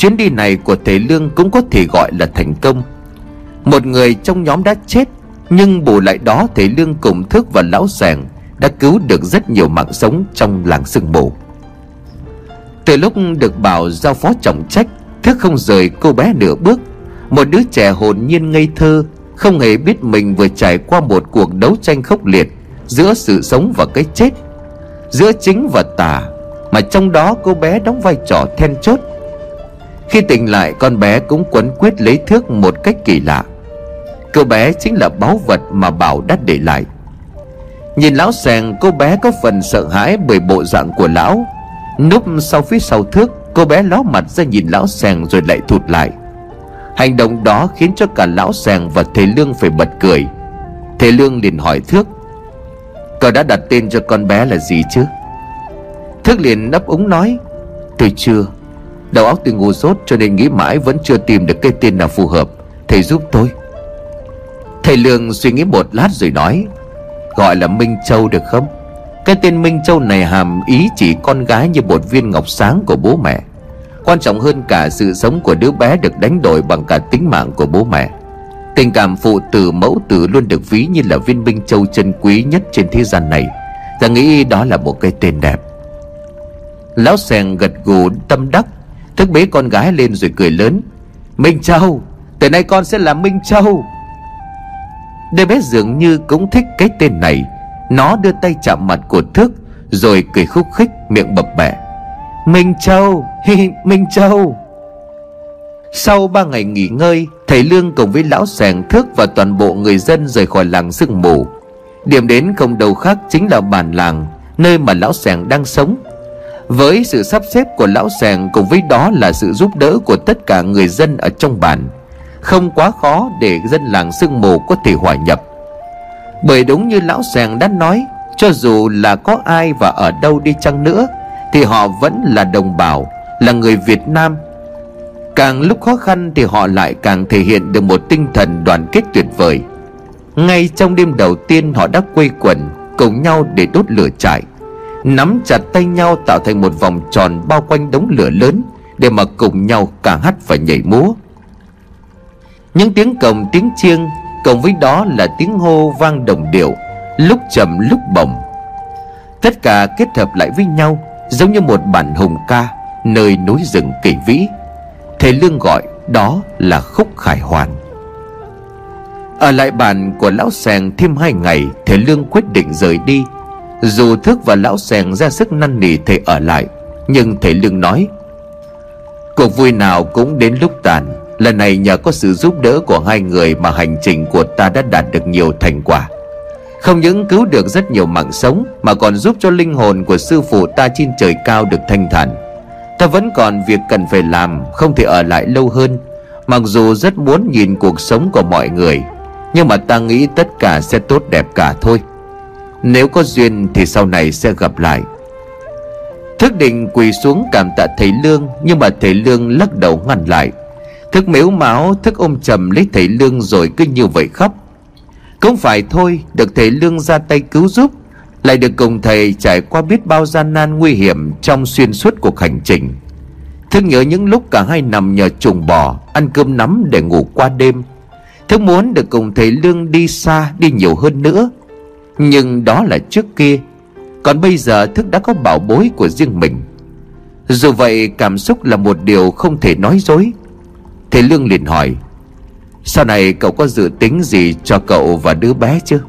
Chuyến đi này của thầy Lương cũng có thể gọi là thành công. Một người trong nhóm đã chết, Nhưng bù lại đó thầy Lương cùng thức và lão sàng Đã cứu được rất nhiều mạng sống trong làng sương mù. Từ lúc được bảo giao phó trọng trách, Thức không rời cô bé nửa bước, Một đứa trẻ hồn nhiên ngây thơ, không hề biết mình vừa trải qua một cuộc đấu tranh khốc liệt giữa sự sống và cái chết, giữa chính và tà, mà trong đó cô bé đóng vai trò then chốt khi tỉnh lại, con bé cũng quấn quyết lấy thước một cách kỳ lạ. Cô bé chính là báu vật mà bảo đã để lại. Nhìn lão sèn cô bé có phần sợ hãi bởi bộ dạng của lão. Núp sau phía sau thước, cô bé ló mặt ra nhìn lão sèn rồi lại thụt lại. Hành động đó khiến cho cả lão sèn và thầy Lương phải bật cười. Thầy Lương liền hỏi Thước, Cậu đã đặt tên cho con bé là gì chứ? Thước liền đáp úng nói, Tôi chưa. Đầu óc tôi ngu dốt cho nên nghĩ mãi vẫn chưa tìm được cái tên nào phù hợp. Thầy giúp tôi. Thầy Lương suy nghĩ một lát rồi nói, Gọi là Minh Châu được không? Cái tên Minh Châu này hàm ý chỉ con gái như một viên ngọc sáng của bố mẹ. Quan trọng hơn cả sự sống của đứa bé được đánh đổi bằng cả tính mạng của bố mẹ. Tình cảm phụ tử mẫu tử luôn được ví như là viên binh châu chân quý nhất trên thế gian này. Ta nghĩ đó là một cái tên đẹp. Lão sèn gật gù tâm đắc Thức bế con gái lên rồi cười lớn. Minh Châu, Từ nay con sẽ là Minh Châu. Đứa bé dường như cũng thích cái tên này. Nó đưa tay chạm mặt của Thức, Rồi cười khúc khích, miệng bập bẹ. Minh Châu, hi Minh Châu. Sau ba ngày nghỉ ngơi, Thầy Lương cùng với lão sèng Thức Và toàn bộ người dân rời khỏi làng sương mù. Điểm đến không đâu khác chính là bản làng, Nơi mà lão sèng đang sống. Với sự sắp xếp của lão sèng Cùng với đó là sự giúp đỡ của tất cả người dân ở trong bản. Không quá khó để dân làng sương mù có thể hòa nhập. Bởi đúng như lão sèng đã nói, Cho dù là có ai và ở đâu đi chăng nữa, thì họ vẫn là đồng bào, là người việt nam. Càng lúc khó khăn thì họ lại càng thể hiện được một tinh thần đoàn kết tuyệt vời. Ngay trong đêm đầu tiên họ đã quây quần, cùng nhau để đốt lửa trại nắm chặt tay nhau tạo thành một vòng tròn bao quanh đống lửa lớn để mà cùng nhau cả hát và nhảy múa. Những tiếng cồng, tiếng chiêng cộng với đó là tiếng hô vang đồng điệu, lúc trầm lúc bổng. Tất cả kết hợp lại với nhau, Giống như một bản hùng ca, Nơi núi rừng kỳ vĩ. Thầy Lương gọi Đó là khúc khải hoàn. Ở lại bàn của lão sèng thêm hai ngày, Thầy Lương quyết định rời đi. Dù Thức và lão sèn ra sức năn nỉ thầy ở lại, Nhưng thầy Lương nói, Cuộc vui nào cũng đến lúc tàn. Lần này nhờ có sự giúp đỡ của hai người Mà hành trình của ta đã đạt được nhiều thành quả. Không những cứu được rất nhiều mạng sống, Mà còn giúp cho linh hồn của sư phụ ta trên trời cao được thanh thản. Ta vẫn còn việc cần phải làm, Không thể ở lại lâu hơn. Mặc dù rất muốn nhìn cuộc sống của mọi người, Nhưng mà ta nghĩ tất cả sẽ tốt đẹp cả thôi. Nếu có duyên thì sau này sẽ gặp lại. Thức định quỳ xuống cảm tạ thầy Lương, Nhưng mà thầy Lương lắc đầu ngăn lại. Thức mếu máu, Thức ôm chầm lấy thầy Lương rồi cứ như vậy khóc. Cũng phải thôi, Được thầy Lương ra tay cứu giúp, Lại được cùng thầy trải qua biết bao gian nan nguy hiểm Trong xuyên suốt cuộc hành trình. Thức nhớ những lúc cả hai nằm nhờ trùng bò, Ăn cơm nắm để ngủ qua đêm. Thức muốn được cùng thầy Lương đi xa, Đi nhiều hơn nữa nhưng đó là trước kia. Còn bây giờ Thức đã có bảo bối của riêng mình. Dù vậy, cảm xúc là một điều không thể nói dối. Thầy Lương liền hỏi, Sau này cậu có dự tính gì cho cậu và đứa bé chứ?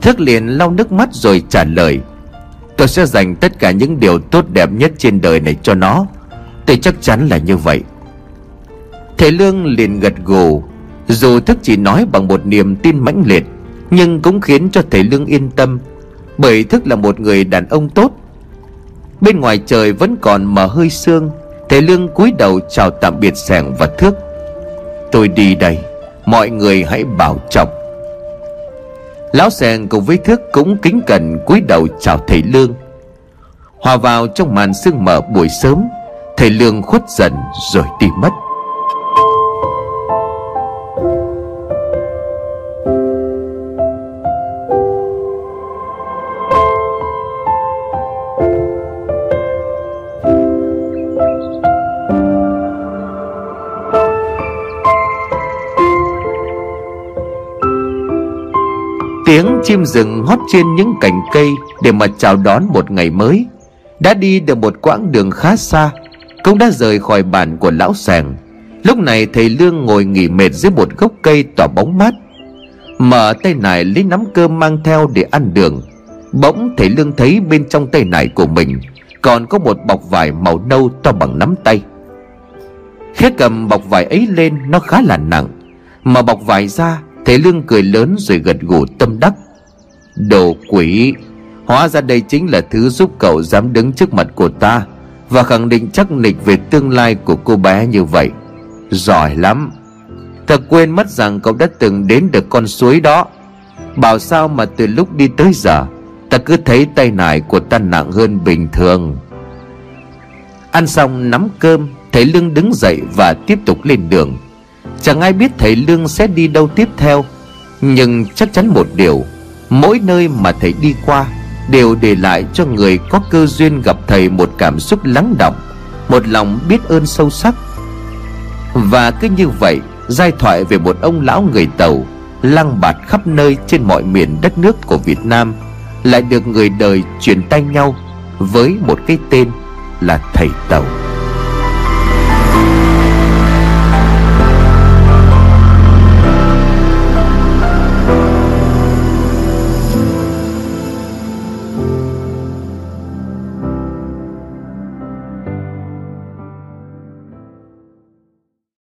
Thức liền lau nước mắt rồi trả lời, Tôi sẽ dành tất cả những điều tốt đẹp nhất trên đời này cho nó. Tôi chắc chắn là như vậy. Thầy Lương liền gật gù, Dù thức chỉ nói bằng một niềm tin mãnh liệt. Nhưng cũng khiến cho thầy Lương yên tâm, Bởi thức là một người đàn ông tốt. Bên ngoài trời vẫn còn mở hơi sương, Thầy Lương cúi đầu chào tạm biệt sẻng và thước. Tôi đi đây, Mọi người hãy bảo trọng. Lão sẻng cùng với thước cũng kính cẩn cúi đầu chào thầy Lương. Hòa vào trong màn sương mờ buổi sớm, Thầy Lương khuất dần rồi đi mất. Tiếng chim rừng hót trên những cành cây Để mà chào đón một ngày mới. Đã đi được một quãng đường khá xa, Cũng đã rời khỏi bản của lão sàng. Lúc này thầy Lương ngồi nghỉ mệt dưới một gốc cây tỏa bóng mát. Mở tay nải lấy nắm cơm mang theo để ăn đường. Bỗng thầy Lương thấy bên trong tay nải của mình Còn có một bọc vải màu nâu to bằng nắm tay. Khẽ cầm bọc vải ấy lên, nó khá là nặng. Mà bọc vải ra Thầy Lương cười lớn rồi gật gù tâm đắc. Đồ quỷ, Hóa ra đây chính là thứ giúp cậu dám đứng trước mặt của ta Và khẳng định chắc nịch về tương lai của cô bé như vậy. Giỏi lắm. Thật quên mất rằng cậu đã từng đến được con suối đó. Bảo sao mà từ lúc đi tới giờ, Ta cứ thấy tay nải của ta nặng hơn bình thường. Ăn xong nắm cơm Thầy Lương đứng dậy và tiếp tục lên đường. Chẳng ai biết thầy Lương sẽ đi đâu tiếp theo. Nhưng chắc chắn một điều, Mỗi nơi mà thầy đi qua Đều để lại cho người có cơ duyên gặp thầy một cảm xúc lắng động Một lòng biết ơn sâu sắc. Và cứ như vậy, Giai thoại về một ông lão người Tàu Lăng bạt khắp nơi trên mọi miền đất nước của Việt Nam Lại được người đời truyền tay nhau Với một cái tên là Thầy Tàu.